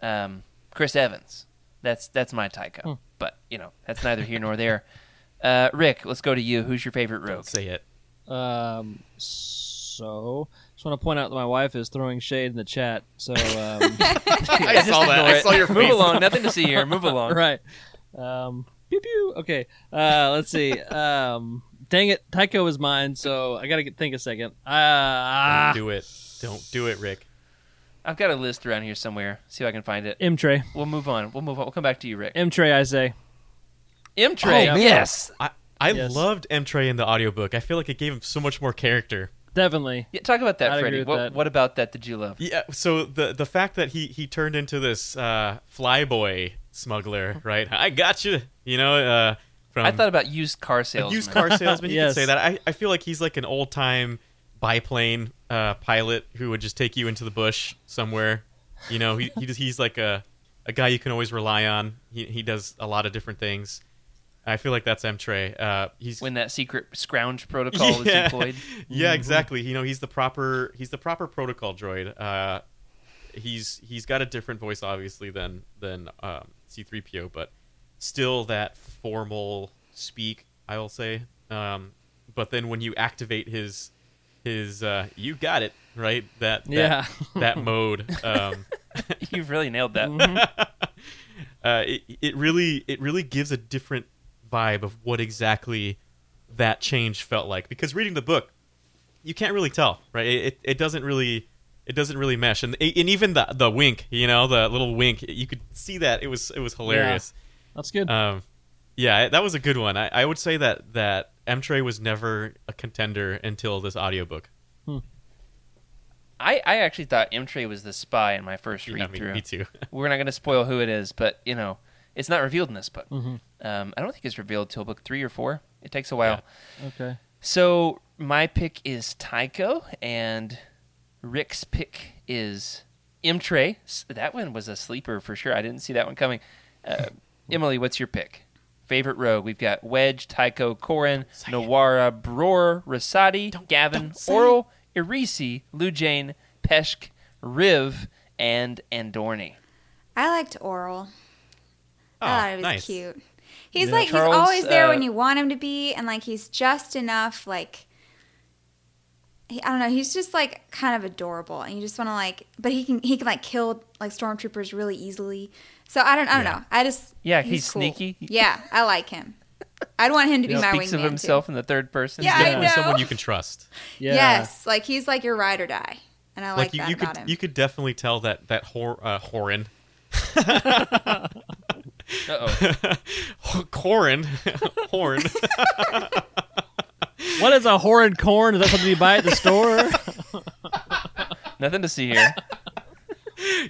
um, Chris Evans. That's that's my Tycho. But, you know, that's neither here nor there. Uh, Rick, let's go to you. Who's your favorite rogue? Say it. Um, so just want to point out that my wife is throwing shade in the chat. So um, I saw that. I saw your Move along. Nothing to see here. Move along. right. Um, pew pew. Okay. Uh, let's see. Um, dang it, Tycho is mine. So I gotta get, think a second. Uh, Don't do it. Don't do it, Rick. I've got a list around here somewhere. See if I can find it. Emtrey. We'll move on. We'll move on. We'll come back to you, Rick. Emtrey, I say. Emtrey. Oh, yes. I, I Yes. loved Emtrey in the audiobook. I feel like it gave him so much more character. Definitely. Yeah, talk about that, I'd Freddie. What, that. what about that did you love? Yeah. So the the fact that he he turned into this uh, flyboy smuggler, right? I got you. You know, uh, from I thought about used car a salesman. used car salesman. You Yes. could say that. I, I feel like he's like an old time biplane uh, pilot who would just take you into the bush somewhere. You know, he, he just, he's like a a guy you can always rely on. He he does a lot of different things. I feel like that's Emtrey. Uh, he's when that secret scrounge protocol was deployed. yeah, exactly. You know, he's the proper he's the proper protocol droid. Uh, he's he's got a different voice, obviously, than than um, C-3PO, but still that formal speak. I will say. Um, but then when you activate his his uh, you got it right that, that Yeah. that mode. Um, You've really nailed that. uh, it, it really it really gives a different vibe of what exactly that change felt like because reading the book you can't really tell right it, it, doesn't really it doesn't really mesh and and even the the wink you know the little wink you could see that it was it was hilarious That's good. um yeah that was a good one i, I would say that that Emtrey was never a contender until this audiobook I, I actually thought Emtrey was the spy in my first yeah, read through. me too We're not going to spoil who it is, but you know, it's not revealed in this book. Mm-hmm. Um, I don't think it's revealed till book three or four. It takes a while. okay. So my pick is Tycho, and Rick's pick is Emtrey. That one was a sleeper for sure. I didn't see that one coming. Uh, Emily, what's your pick? Favorite rogue? We've got Wedge, Tycho, Corran, Nawara, Bror, Rhysati, Gavin, don't say Ooryl, Irisi, Lujayne, Peshk, Riv, and Andoorni. I liked Ooryl. oh, I thought it was nice cute. He's Yeah. like Charles, he's always there uh, when you want him to be, and like he's just enough. Like he, I don't know, he's just like kind of adorable, and you just want to like. But he can he can like kill like stormtroopers really easily. So I don't I don't Yeah. know. I just Yeah, he's cool. sneaky. Yeah, I like him. I'd want him to be Yeah. my Speaks of himself too. in the third person. Yeah, I definitely know. someone you can trust Yeah. Yes, like he's like your ride or die, and I like, you, that you about could him. you could definitely tell that that hor uh, Horin Uh-oh. Corran Horn What is a horrid corn? Is that something you buy at the store? Nothing to see here.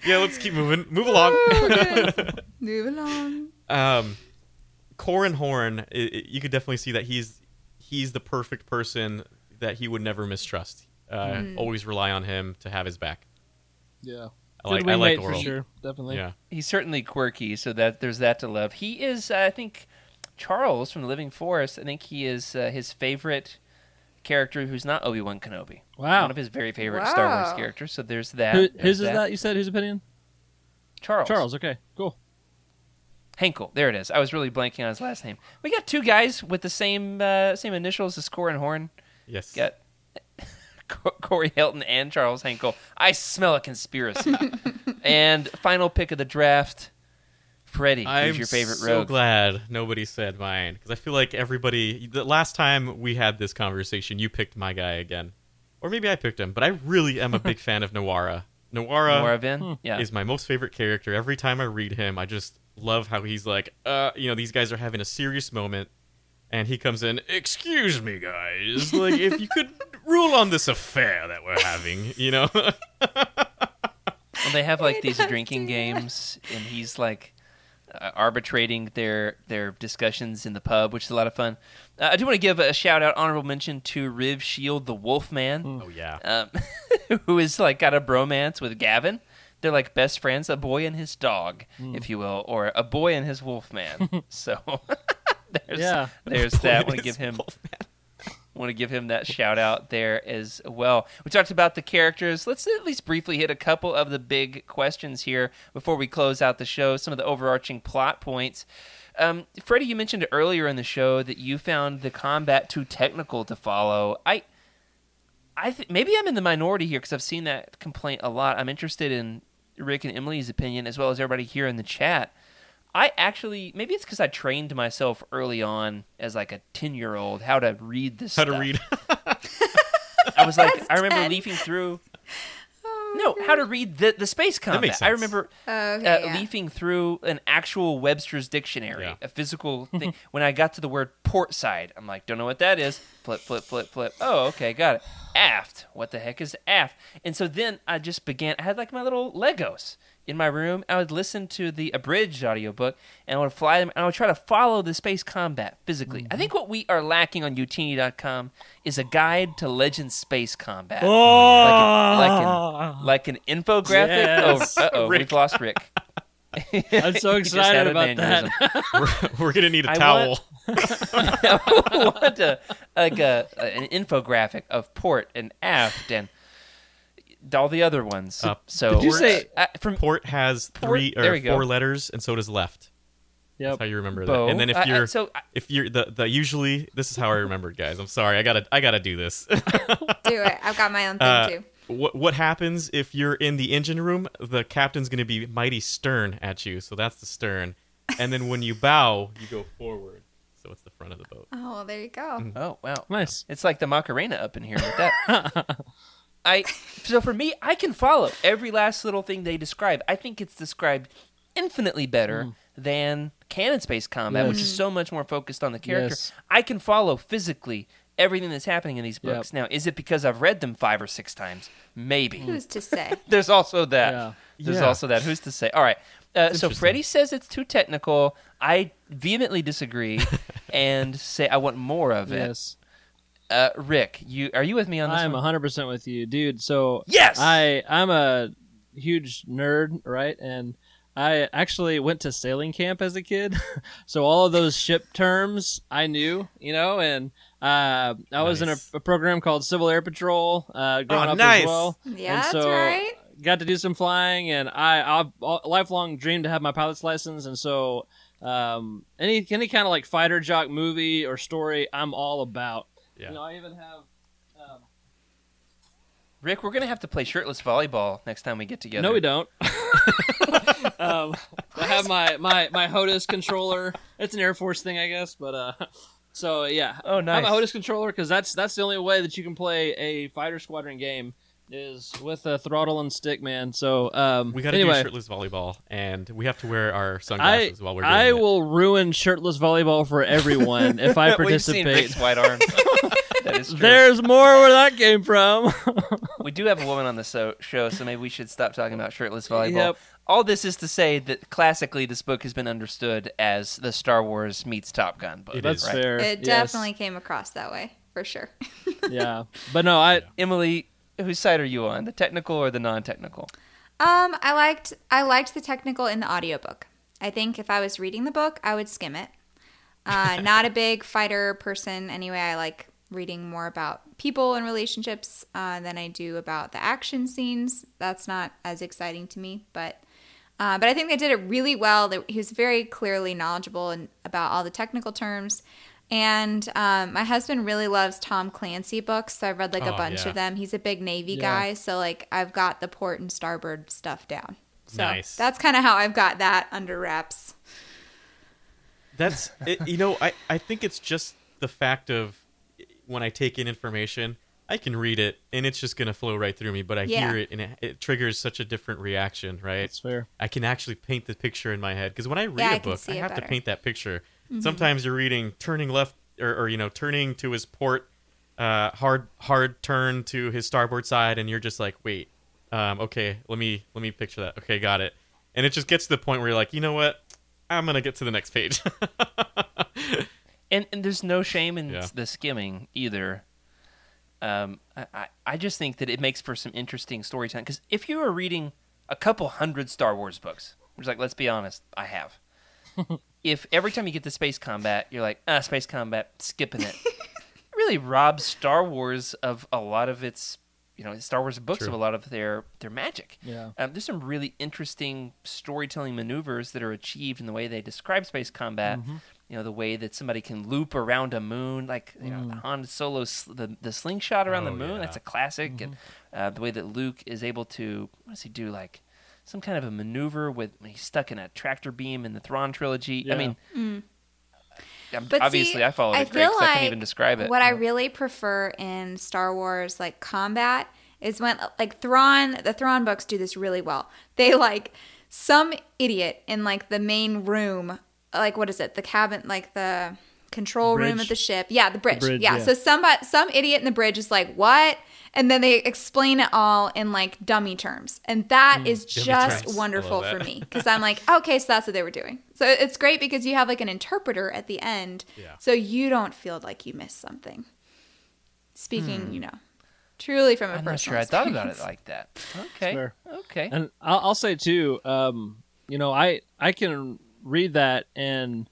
Yeah let's keep moving move along Move along. um Corran Horn i i you could definitely see that he's he's the perfect person that he would never mistrust uh, always rely on him to have his back yeah. I like Good I like wingmate for sure. Definitely. yeah He's certainly quirky, so that there's that to love. He is, uh, I think, Charles from the Living Forest. I think he is uh, his favorite character, who's not Obi Wan Kenobi. Wow. one of his very favorite Star Wars Wow. characters. So there's that. Who, There's whose is that. You said whose opinion? Charles. Charles. Okay. Cool. Henkel. There it is. I was really blanking on his last name. We got two guys with the same uh, same initials as Corran Horn. yes Got Co- Corey Hilton and Charles Henkel. I smell a conspiracy. and final pick of the draft, Freddie. I'm who's your favorite so rogue? glad nobody said mine because I feel like everybody. The last time we had this conversation, you picked my guy again, or maybe I picked him. But I really am a big fan of Nawara. Nawara Nora Vin? Yeah. is my most favorite character. Every time I read him, I just love how he's like, uh, you know, these guys are having a serious moment, and he comes in. Excuse me, guys. Like, if you could rule on this affair that we're having, you know. Well, they have like these drinking games, and he's like uh, arbitrating their their discussions in the pub, which is a lot of fun. Uh, I do want to give a shout out, honorable mention to Riv Shiel, the Wolfman, oh yeah. um, who is like got a bromance with Gavin. They're like best friends, a boy and his dog, if you will, or a boy and his Wolfman. so there's Yeah. there's that. want to give him want to give him that shout out there as well. We talked about the characters. Let's at least briefly hit a couple of the big questions here before we close out the show. Some of the overarching plot points. Um, Freddie, you mentioned earlier in the show that you found the combat too technical to follow. I, I th- maybe I'm in the minority here because I've seen that complaint a lot. I'm interested in Rick and Emily's opinion as well as everybody here in the chat. I actually maybe it's because I trained myself early on as like a ten year old how to read this. How to read? I was like, That's I remember 10. leafing through. Oh, No, how to read the the space combat. makes I remember Oh, okay, uh, yeah. leafing through an actual Webster's dictionary, Yeah. a physical thing. when I got to the word port side, I'm like, don't know what that is. Flip, flip, flip, flip. Oh, okay, got it. Aft. What the heck is aft? And so then I just began. I had like my little Legos in my room. I would listen to the abridged audiobook and I would fly them and I would try to follow the space combat physically. I think mm-hmm. what we are lacking on utini.com is a guide to Legend Space Combat. Oh! Like, an, like, an, like an infographic. Yes. Oh, uh-oh, we've lost Rick. I'm so He just had excited about that. we're, we're gonna need a I towel. want- I want a, like a, an infographic of port and aft and all the other ones. Uh, so Did you say- uh, from Port has three there or we go. four letters, and so does left. That's how you remember Bo? that. And then if I- I- you're so I- if you're the the usually this is how I remembered, guys. I'm sorry. I gotta I gotta do this. Do it. I've got my own thing Uh, too. what what happens if you're in the engine room? The captain's gonna be mighty stern at you, so that's the stern. And then when you bow, you go forward, so it's the front of the boat. Oh, well, there you go. Mm. oh wow, Nice. It's like the Macarena up in here with that. I so for me, I can follow every last little thing they describe. I think it's described infinitely better than canon space combat, which is so much more focused on the character. Yes. I can follow physically everything that's happening in these Yep. books. Now, is it because I've read them five or six times? Maybe. Who's to say? There's also that. Yeah. There's Yeah. also that. Who's to say? All right. Uh, so Interesting. Freddie says it's too technical. I vehemently disagree and say I want more of it. Yes. Uh, Rick, you are you with me on this I'm one? 100% with you, dude. So Yes! I I'm a huge nerd, right? And I actually went to sailing camp as a kid, so all of those ship terms I knew, you know. And uh, I was in a, a program called Civil Air Patrol uh, growing Oh, up nice. as well. Yeah, and that's so right. got to do some flying, and I I've all, lifelong dreamed to have my pilot's license, and so um, any any kind of like fighter jock movie or story, I'm all about. Yeah. You know, I even have. Um, Rick, we're gonna have to play shirtless volleyball next time we get together. No, we don't. um, I have my, my, my HOTAS controller. It's an Air Force thing, I guess. But uh, so yeah. Oh, nice. I have a HOTAS controller because that's that's the only way that you can play a fighter squadron game is with a throttle and stick, man. So um, We gotta anyway, do shirtless volleyball, and we have to wear our I sunglasses while we're doing I it. will ruin shirtless volleyball for everyone if I We've seen participate. Rick's white arms. that is true. There's more where that came from. We do have a woman on the so- show, so maybe we should stop talking about shirtless volleyball. Yep. All this is to say that classically, this book has been understood as the Star Wars meets Top Gun book. It That's is. right? fair. It yes. definitely came across that way for sure. Yeah, but no, I Emily, whose side are you on, the technical or the non-technical? Um, I liked I liked the technical in the audiobook. I think if I was reading the book, I would skim it. Uh, not a big fighter person anyway. I like reading more about people and relationships uh, than I do about the action scenes. That's not as exciting to me, but uh, but I think they did it really well. They- He was very clearly knowledgeable and about all the technical terms. And um, my husband really loves Tom Clancy books, so I've read like a Oh, bunch yeah. of them. He's a big Navy Yeah. guy, so like I've got the port and starboard stuff down. So Nice. that's kind of how I've got that under wraps. That's it, you know I I think it's just the fact of when I take in information, I can read it and it's just gonna flow right through me. But I Yeah. hear it and it, it triggers such a different reaction, right? That's fair. I can actually paint the picture in my head because when I read Yeah, a I book, I have to better. Mm-hmm. paint that picture. Sometimes you're reading turning left or, or you know turning to his port uh, hard hard turn to his starboard side, and you're just like, wait, um, okay, let me let me picture that. Okay, got it. And it just gets to the point where you're like, you know what? I'm gonna get to the next page. and, and there's no shame in Yeah. the skimming either. Um, I, I, I just think that it makes for some interesting storytelling. Because if you are reading a couple hundred Star Wars books, which, like, let's be honest, I have. If every time you get to space combat, you're like, ah, space combat, skipping it, it really robs Star Wars of a lot of its, you know, Star Wars books True. of a lot of their their magic. Yeah. Um, there's some really interesting storytelling maneuvers that are achieved in the way they describe space combat. Mm-hmm. You know, the way that somebody can loop around a moon, like you know, Mm. Han Solo, sl- the the slingshot around the Oh, moon. yeah. That's a classic. Mm-hmm. And uh, the way that Luke is able to, what does he do? Like some kind of a maneuver with when he's stuck in a tractor beam in the Thrawn trilogy. I mean, um, But obviously, see, I followed I it great feel 'cause I like couldn't even describe it. What I really prefer in Star Wars like combat is when like Thrawn, the Thrawn books do this really well. They like some idiot in like the main room, like what is it? The cabin, like the control room of the ship. Yeah, the bridge. bridge, yeah. yeah. So somebody, some idiot in the bridge is like, "What?" And then they explain it all in like dummy terms, and that is Dummy just terms. Wonderful for me because I'm like, okay, so that's what they were doing. So it's great because you have like an interpreter at the end, Yeah. so you don't feel like you missed something. Speaking, you know, truly from a Hmm. I'm not personal sure I thought about it like that. Okay. Fair. Okay. And I'll, I'll say too, um, you know, I I can read that and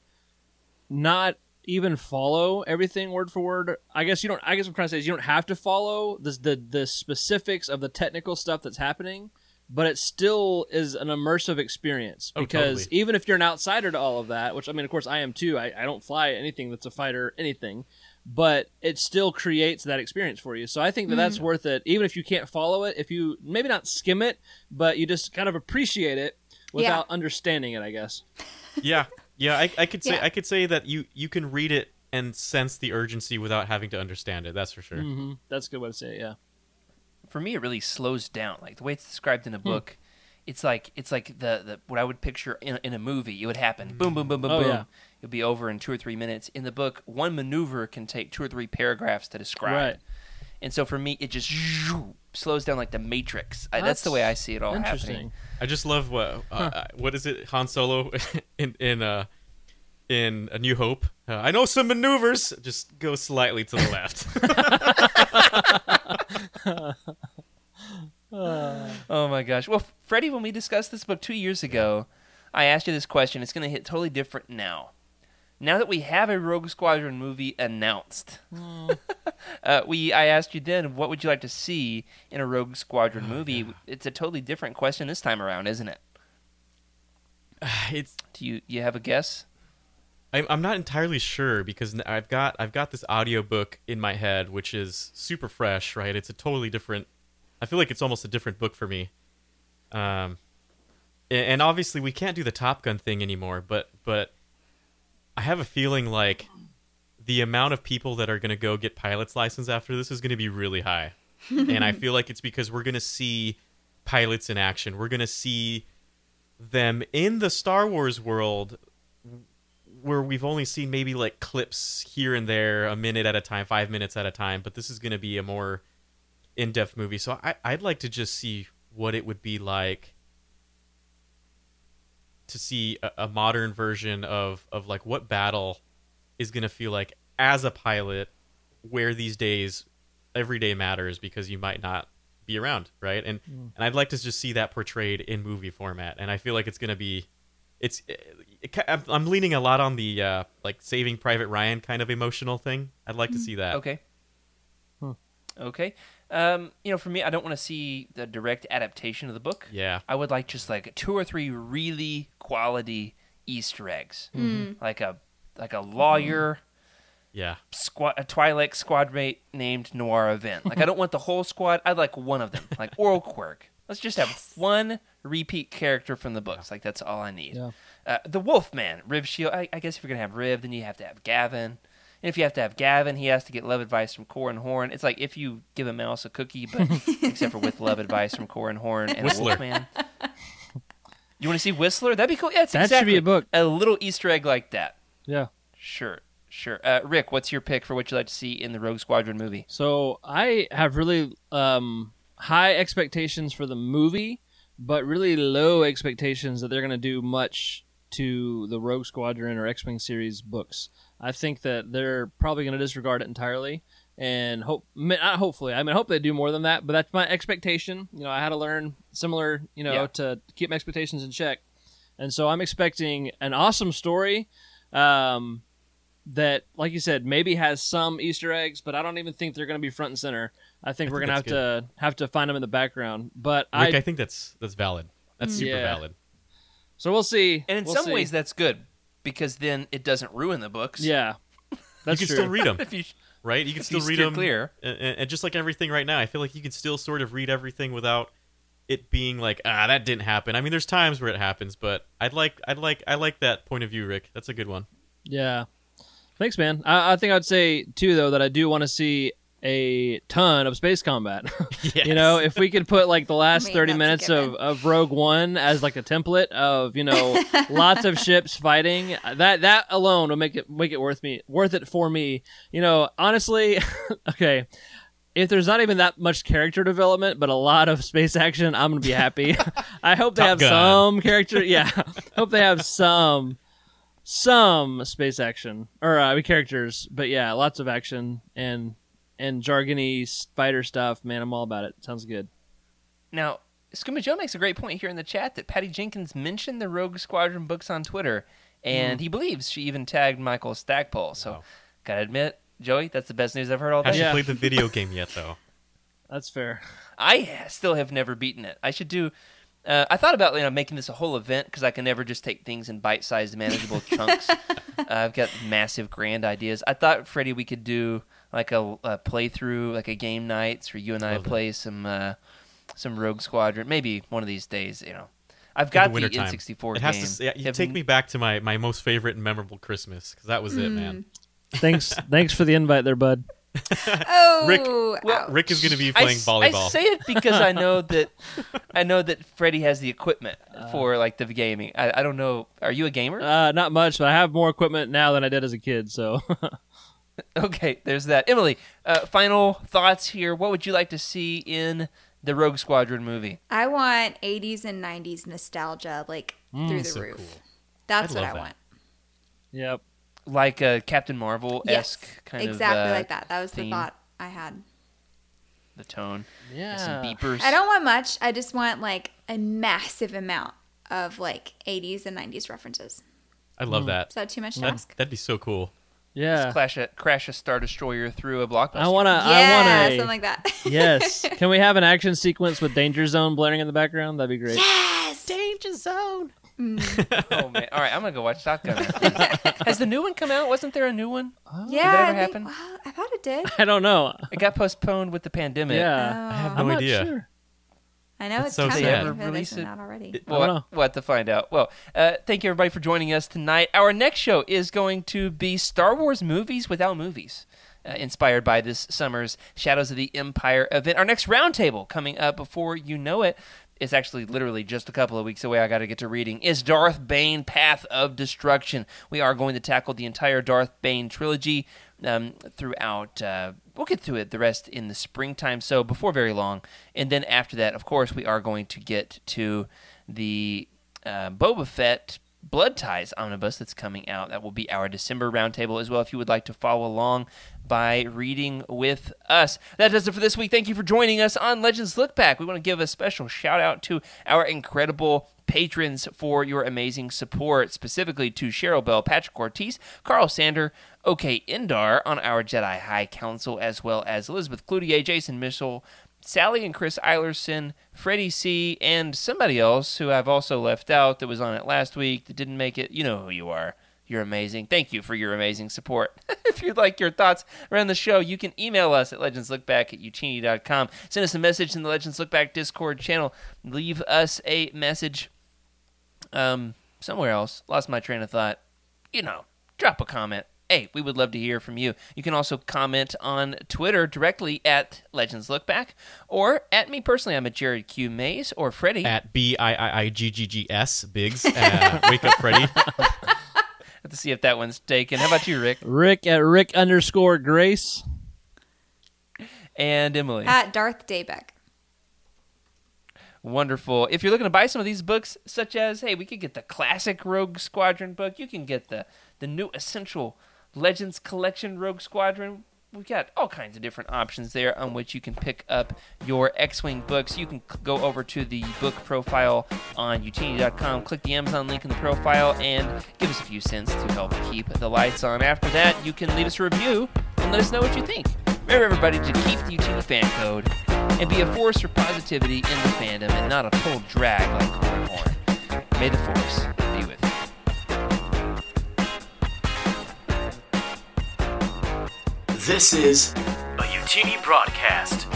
not even follow everything word for word. I guess you don't. I guess what I'm trying to say is you don't have to follow the the, the specifics of the technical stuff that's happening, but it still is an immersive experience Oh, because totally. even if you're an outsider to all of that, which I mean, of course, I am too. I, I don't fly anything that's a fighter, anything. But it still creates that experience for you. So I think that that's mm. worth it, even if you can't follow it. If you maybe not skim it, but you just kind of appreciate it without understanding it. I guess. yeah, yeah. I, I could say Yeah. I could say that you you can read it and sense the urgency without having to understand it. That's for sure. hmm That's a good way to say it. Yeah. for me it really slows down like the way it's described in Hmm. a book it's like it's like the, the what i would picture in, in a movie it would happen boom boom boom boom Oh, boom yeah. it'd be over in two or three minutes in the book one maneuver can take two or three paragraphs to describe Right. and so for me it just slows down like the matrix I, that's the way i see it all happening Interesting. I just love what uh, what is it Han Solo in in uh in A New Hope. Uh, I know some maneuvers. Just go slightly to the left. Oh my gosh. Well, Freddie, when we discussed this book two years ago, I asked you this question. It's going to hit totally different now. Now that we have a Rogue Squadron movie announced, uh, we I asked you then, what would you like to see in a Rogue Squadron movie? It's a totally different question this time around, isn't it? it's Do you you have a guess? I'm I'm not entirely sure because I've got I've got this audiobook in my head which is super fresh, right? It's a totally different I feel like it's almost a different book for me. Um and obviously we can't do the Top Gun thing anymore, but but I have a feeling like the amount of people that are going to go get pilot's license after this is going to be really high. and I feel like it's because we're going to see pilots in action. We're going to see them in the Star Wars world where we've only seen maybe like clips here and there, a minute at a time, five minutes at a time, but this is going to be a more in depth movie. So I, I'd like to just see what it would be like to see a, a modern version of, of like what battle is going to feel like as a pilot, where these days every day matters because you might not be around, right? And hmm. and I'd like to just see that portrayed in movie format. And I feel like it's going to be it's it, ki- I'm, I'm leaning a lot on the uh, like Saving Private Ryan kind of emotional thing. I'd like to hmm. see that. Okay. Hmm. Okay. Um, you know, for me, I don't want to see the direct adaptation of the book. Yeah. I would like just like two or three really quality Easter eggs, like a like a lawyer Yeah. squad, a Twilight squad mate named Nawara Ven. Like I don't want the whole squad. I'd like one of them, like Ooryl Qrygg. Let's just have one repeat character from the books. Like that's all I need. Yeah. Uh, the Wolfman, Riv Shiel. I, I guess if you're gonna have Riv, then you have to have Gavin. And if you have to have Gavin, he has to get love advice from Corran Horn. It's like if you give a mouse a cookie, but except for with love advice from Corran Horn and Whistler. Wolfman. You want to see Whistler? That'd be cool. Yeah, it's That should be a book. A little Easter egg like that. Yeah. Sure, sure. Uh, Rick, what's your pick for what you'd like to see in the Rogue Squadron movie? So I have really um, high expectations for the movie, but really low expectations that they're going to do much to the Rogue Squadron or X-wing series books. I think that they're probably going to disregard it entirely, and hope not hopefully. I mean, I hope they do more than that, but that's my expectation. You know, I had to learn similar, you know, Yeah. to keep my expectations in check, and so I'm expecting an awesome story. Um, that, like you said, maybe has some Easter eggs, but I don't even think they're going to be front and center. I think I we're going to have that's to have to find them in the background. But Rick, I, I think that's that's valid. That's super Yeah. valid. so we'll see. And in We'll some see. ways, that's good because then it doesn't ruin the books. yeah, that's you can true. still read them, if you right? You can if you still read them clear. And, and and just like everything right now, I feel like you can still sort of read everything without it being like, ah, that didn't happen. I mean, there's times where it happens, but I'd like, I'd like, I like that point of view, Rick. That's a good one. Yeah. Thanks, man. I, I think I'd say too, though, that I do want to see a ton of space combat. You know, if we could put like the last mean, thirty minutes of, of Rogue One as like a template of you know lots of ships fighting, that that alone will make it make it worth me worth it for me. You know, honestly, okay. If there's not even that much character development, but a lot of space action, I'm gonna be happy. I hope they Top have Gun. some character. Yeah, hope they have some some space action or uh, characters, but yeah, lots of action and and jargony spider stuff. Man, I'm all about it. Sounds good. Now, Skooma Joe makes a great point here in the chat that Patty Jenkins mentioned the Rogue Squadron books on Twitter, and he believes she even tagged Michael Stackpole. So, Wow. gotta admit, Joey, that's the best news I've heard all day. Hasn't Yeah. played the video game yet, though. That's fair. I still have never beaten it. I should do. Uh, I thought about you know making this a whole event because I can never just take things in bite-sized, manageable chunks. Uh, I've got massive, grand ideas. I thought Freddie, we could do like a, a playthrough, like a game nights, where you and I Love that. play some uh, some Rogue Squadron. Maybe one of these days, you know. I've In got the the. N64 It has game. to. Yeah, you Have take me back to my, my most favorite and memorable Christmas because that was it, man. Thanks, thanks for the invite, there, bud. Oh, Rick- ouch. Rick is going to be playing s- volleyball. I say it because I know that I know that Freddie has the equipment for like the gaming. I, I don't know. Are you a gamer? Uh, not much, but I have more equipment now than I did as a kid. So Okay, there's that. Emily, uh, final thoughts here. What would you like to see in the Rogue Squadron movie? I want 80s and 90s nostalgia, like through the so roof. cool. That's I'd what I that. want. yep. Like a Captain Marvel Yes, esque kind exactly of uh, like that. That was the thought I had. the tone. Yeah. Some beepers. I don't want much. I just want like a massive amount of like 80s and 90s references. I love that. Is that too much to That'd, ask? that'd be so cool. Yeah. Crash a crash a star destroyer through a blockbuster. I wanna. yeah, I wanna, something like that. yes. Can we have an action sequence with Danger Zone blaring in the background? That'd be great. yes. Danger zone. Mm. oh man! All right, I'm gonna go watch Top Gun. Has the new one come out? Wasn't there a new one? Oh. Yeah, Did that ever I think- happen? well, I thought it did. I don't know. It got postponed with the pandemic. Yeah. Oh. I have Oh. no I'm not idea. sure. I know That's it's so coming. sad. They ever but release it's it? not already. I don't Well, we'll have to find out. Well, uh, thank you everybody for joining us tonight. Our next show is going to be Star Wars movies without movies, uh, inspired by this summer's Shadows of the Empire event. Our next roundtable coming up before you know it. It's actually literally just a couple of weeks away. I got to get to reading. Is Darth Bane Path of Destruction? We are going to tackle the entire Darth Bane trilogy um, throughout. Uh, we'll get to it the rest in the springtime, so before very long. And then after that, of course, we are going to get to the uh, Boba Fett Blood Ties omnibus that's coming out. That will be our December roundtable as well. If you would like to follow along by reading with us, that does it for this week. Thank you for joining us on Legends Look Back. We want to give a special shout out to our incredible patrons for your amazing support, specifically to Cheryl Bell, Patrick Ortiz, Carl Sander, OK Indar on our Jedi High Council, as well as Elizabeth Cloutier, Jason Mitchell, Sally and Chris Eilerson, Freddie C, and somebody else who I've also left out that was on it last week that didn't make it. You know who you are. You're amazing. Thank you for your amazing support. if you'd like your thoughts around the show, you can email us at legendslookback at utini.com. Send us a message in the Legends Look Back Discord channel. Leave us a message um, somewhere else. Lost my train of thought. You know, drop a comment. Hey, we would love to hear from you. You can also comment on Twitter directly at Legends Look Back, or at me personally. I'm at Jared Q Mays or Freddie. At B I I I G G G S Biggs. Uh, wake up, Freddie. have to see if that one's taken. How about you, Rick Rick at Rick underscore Grace. and Emily? At Darth Daybeck. Wonderful. If you're looking to buy some of these books, such as, hey, we could get the classic Rogue Squadron book, you can get the the new Essential Legends Collection Rogue Squadron. We've got all kinds of different options there on which you can pick up your X-wing books. You can go over to the book profile on utini.com, click the Amazon link in the profile, and give us a few cents to help keep the lights on. After that, you can leave us a review and let us know what you think. Remember, everybody, to keep the Utini fan code and be a force for positivity in the fandom and not a total drag like Corey Horn. May the force This is a Utinni broadcast.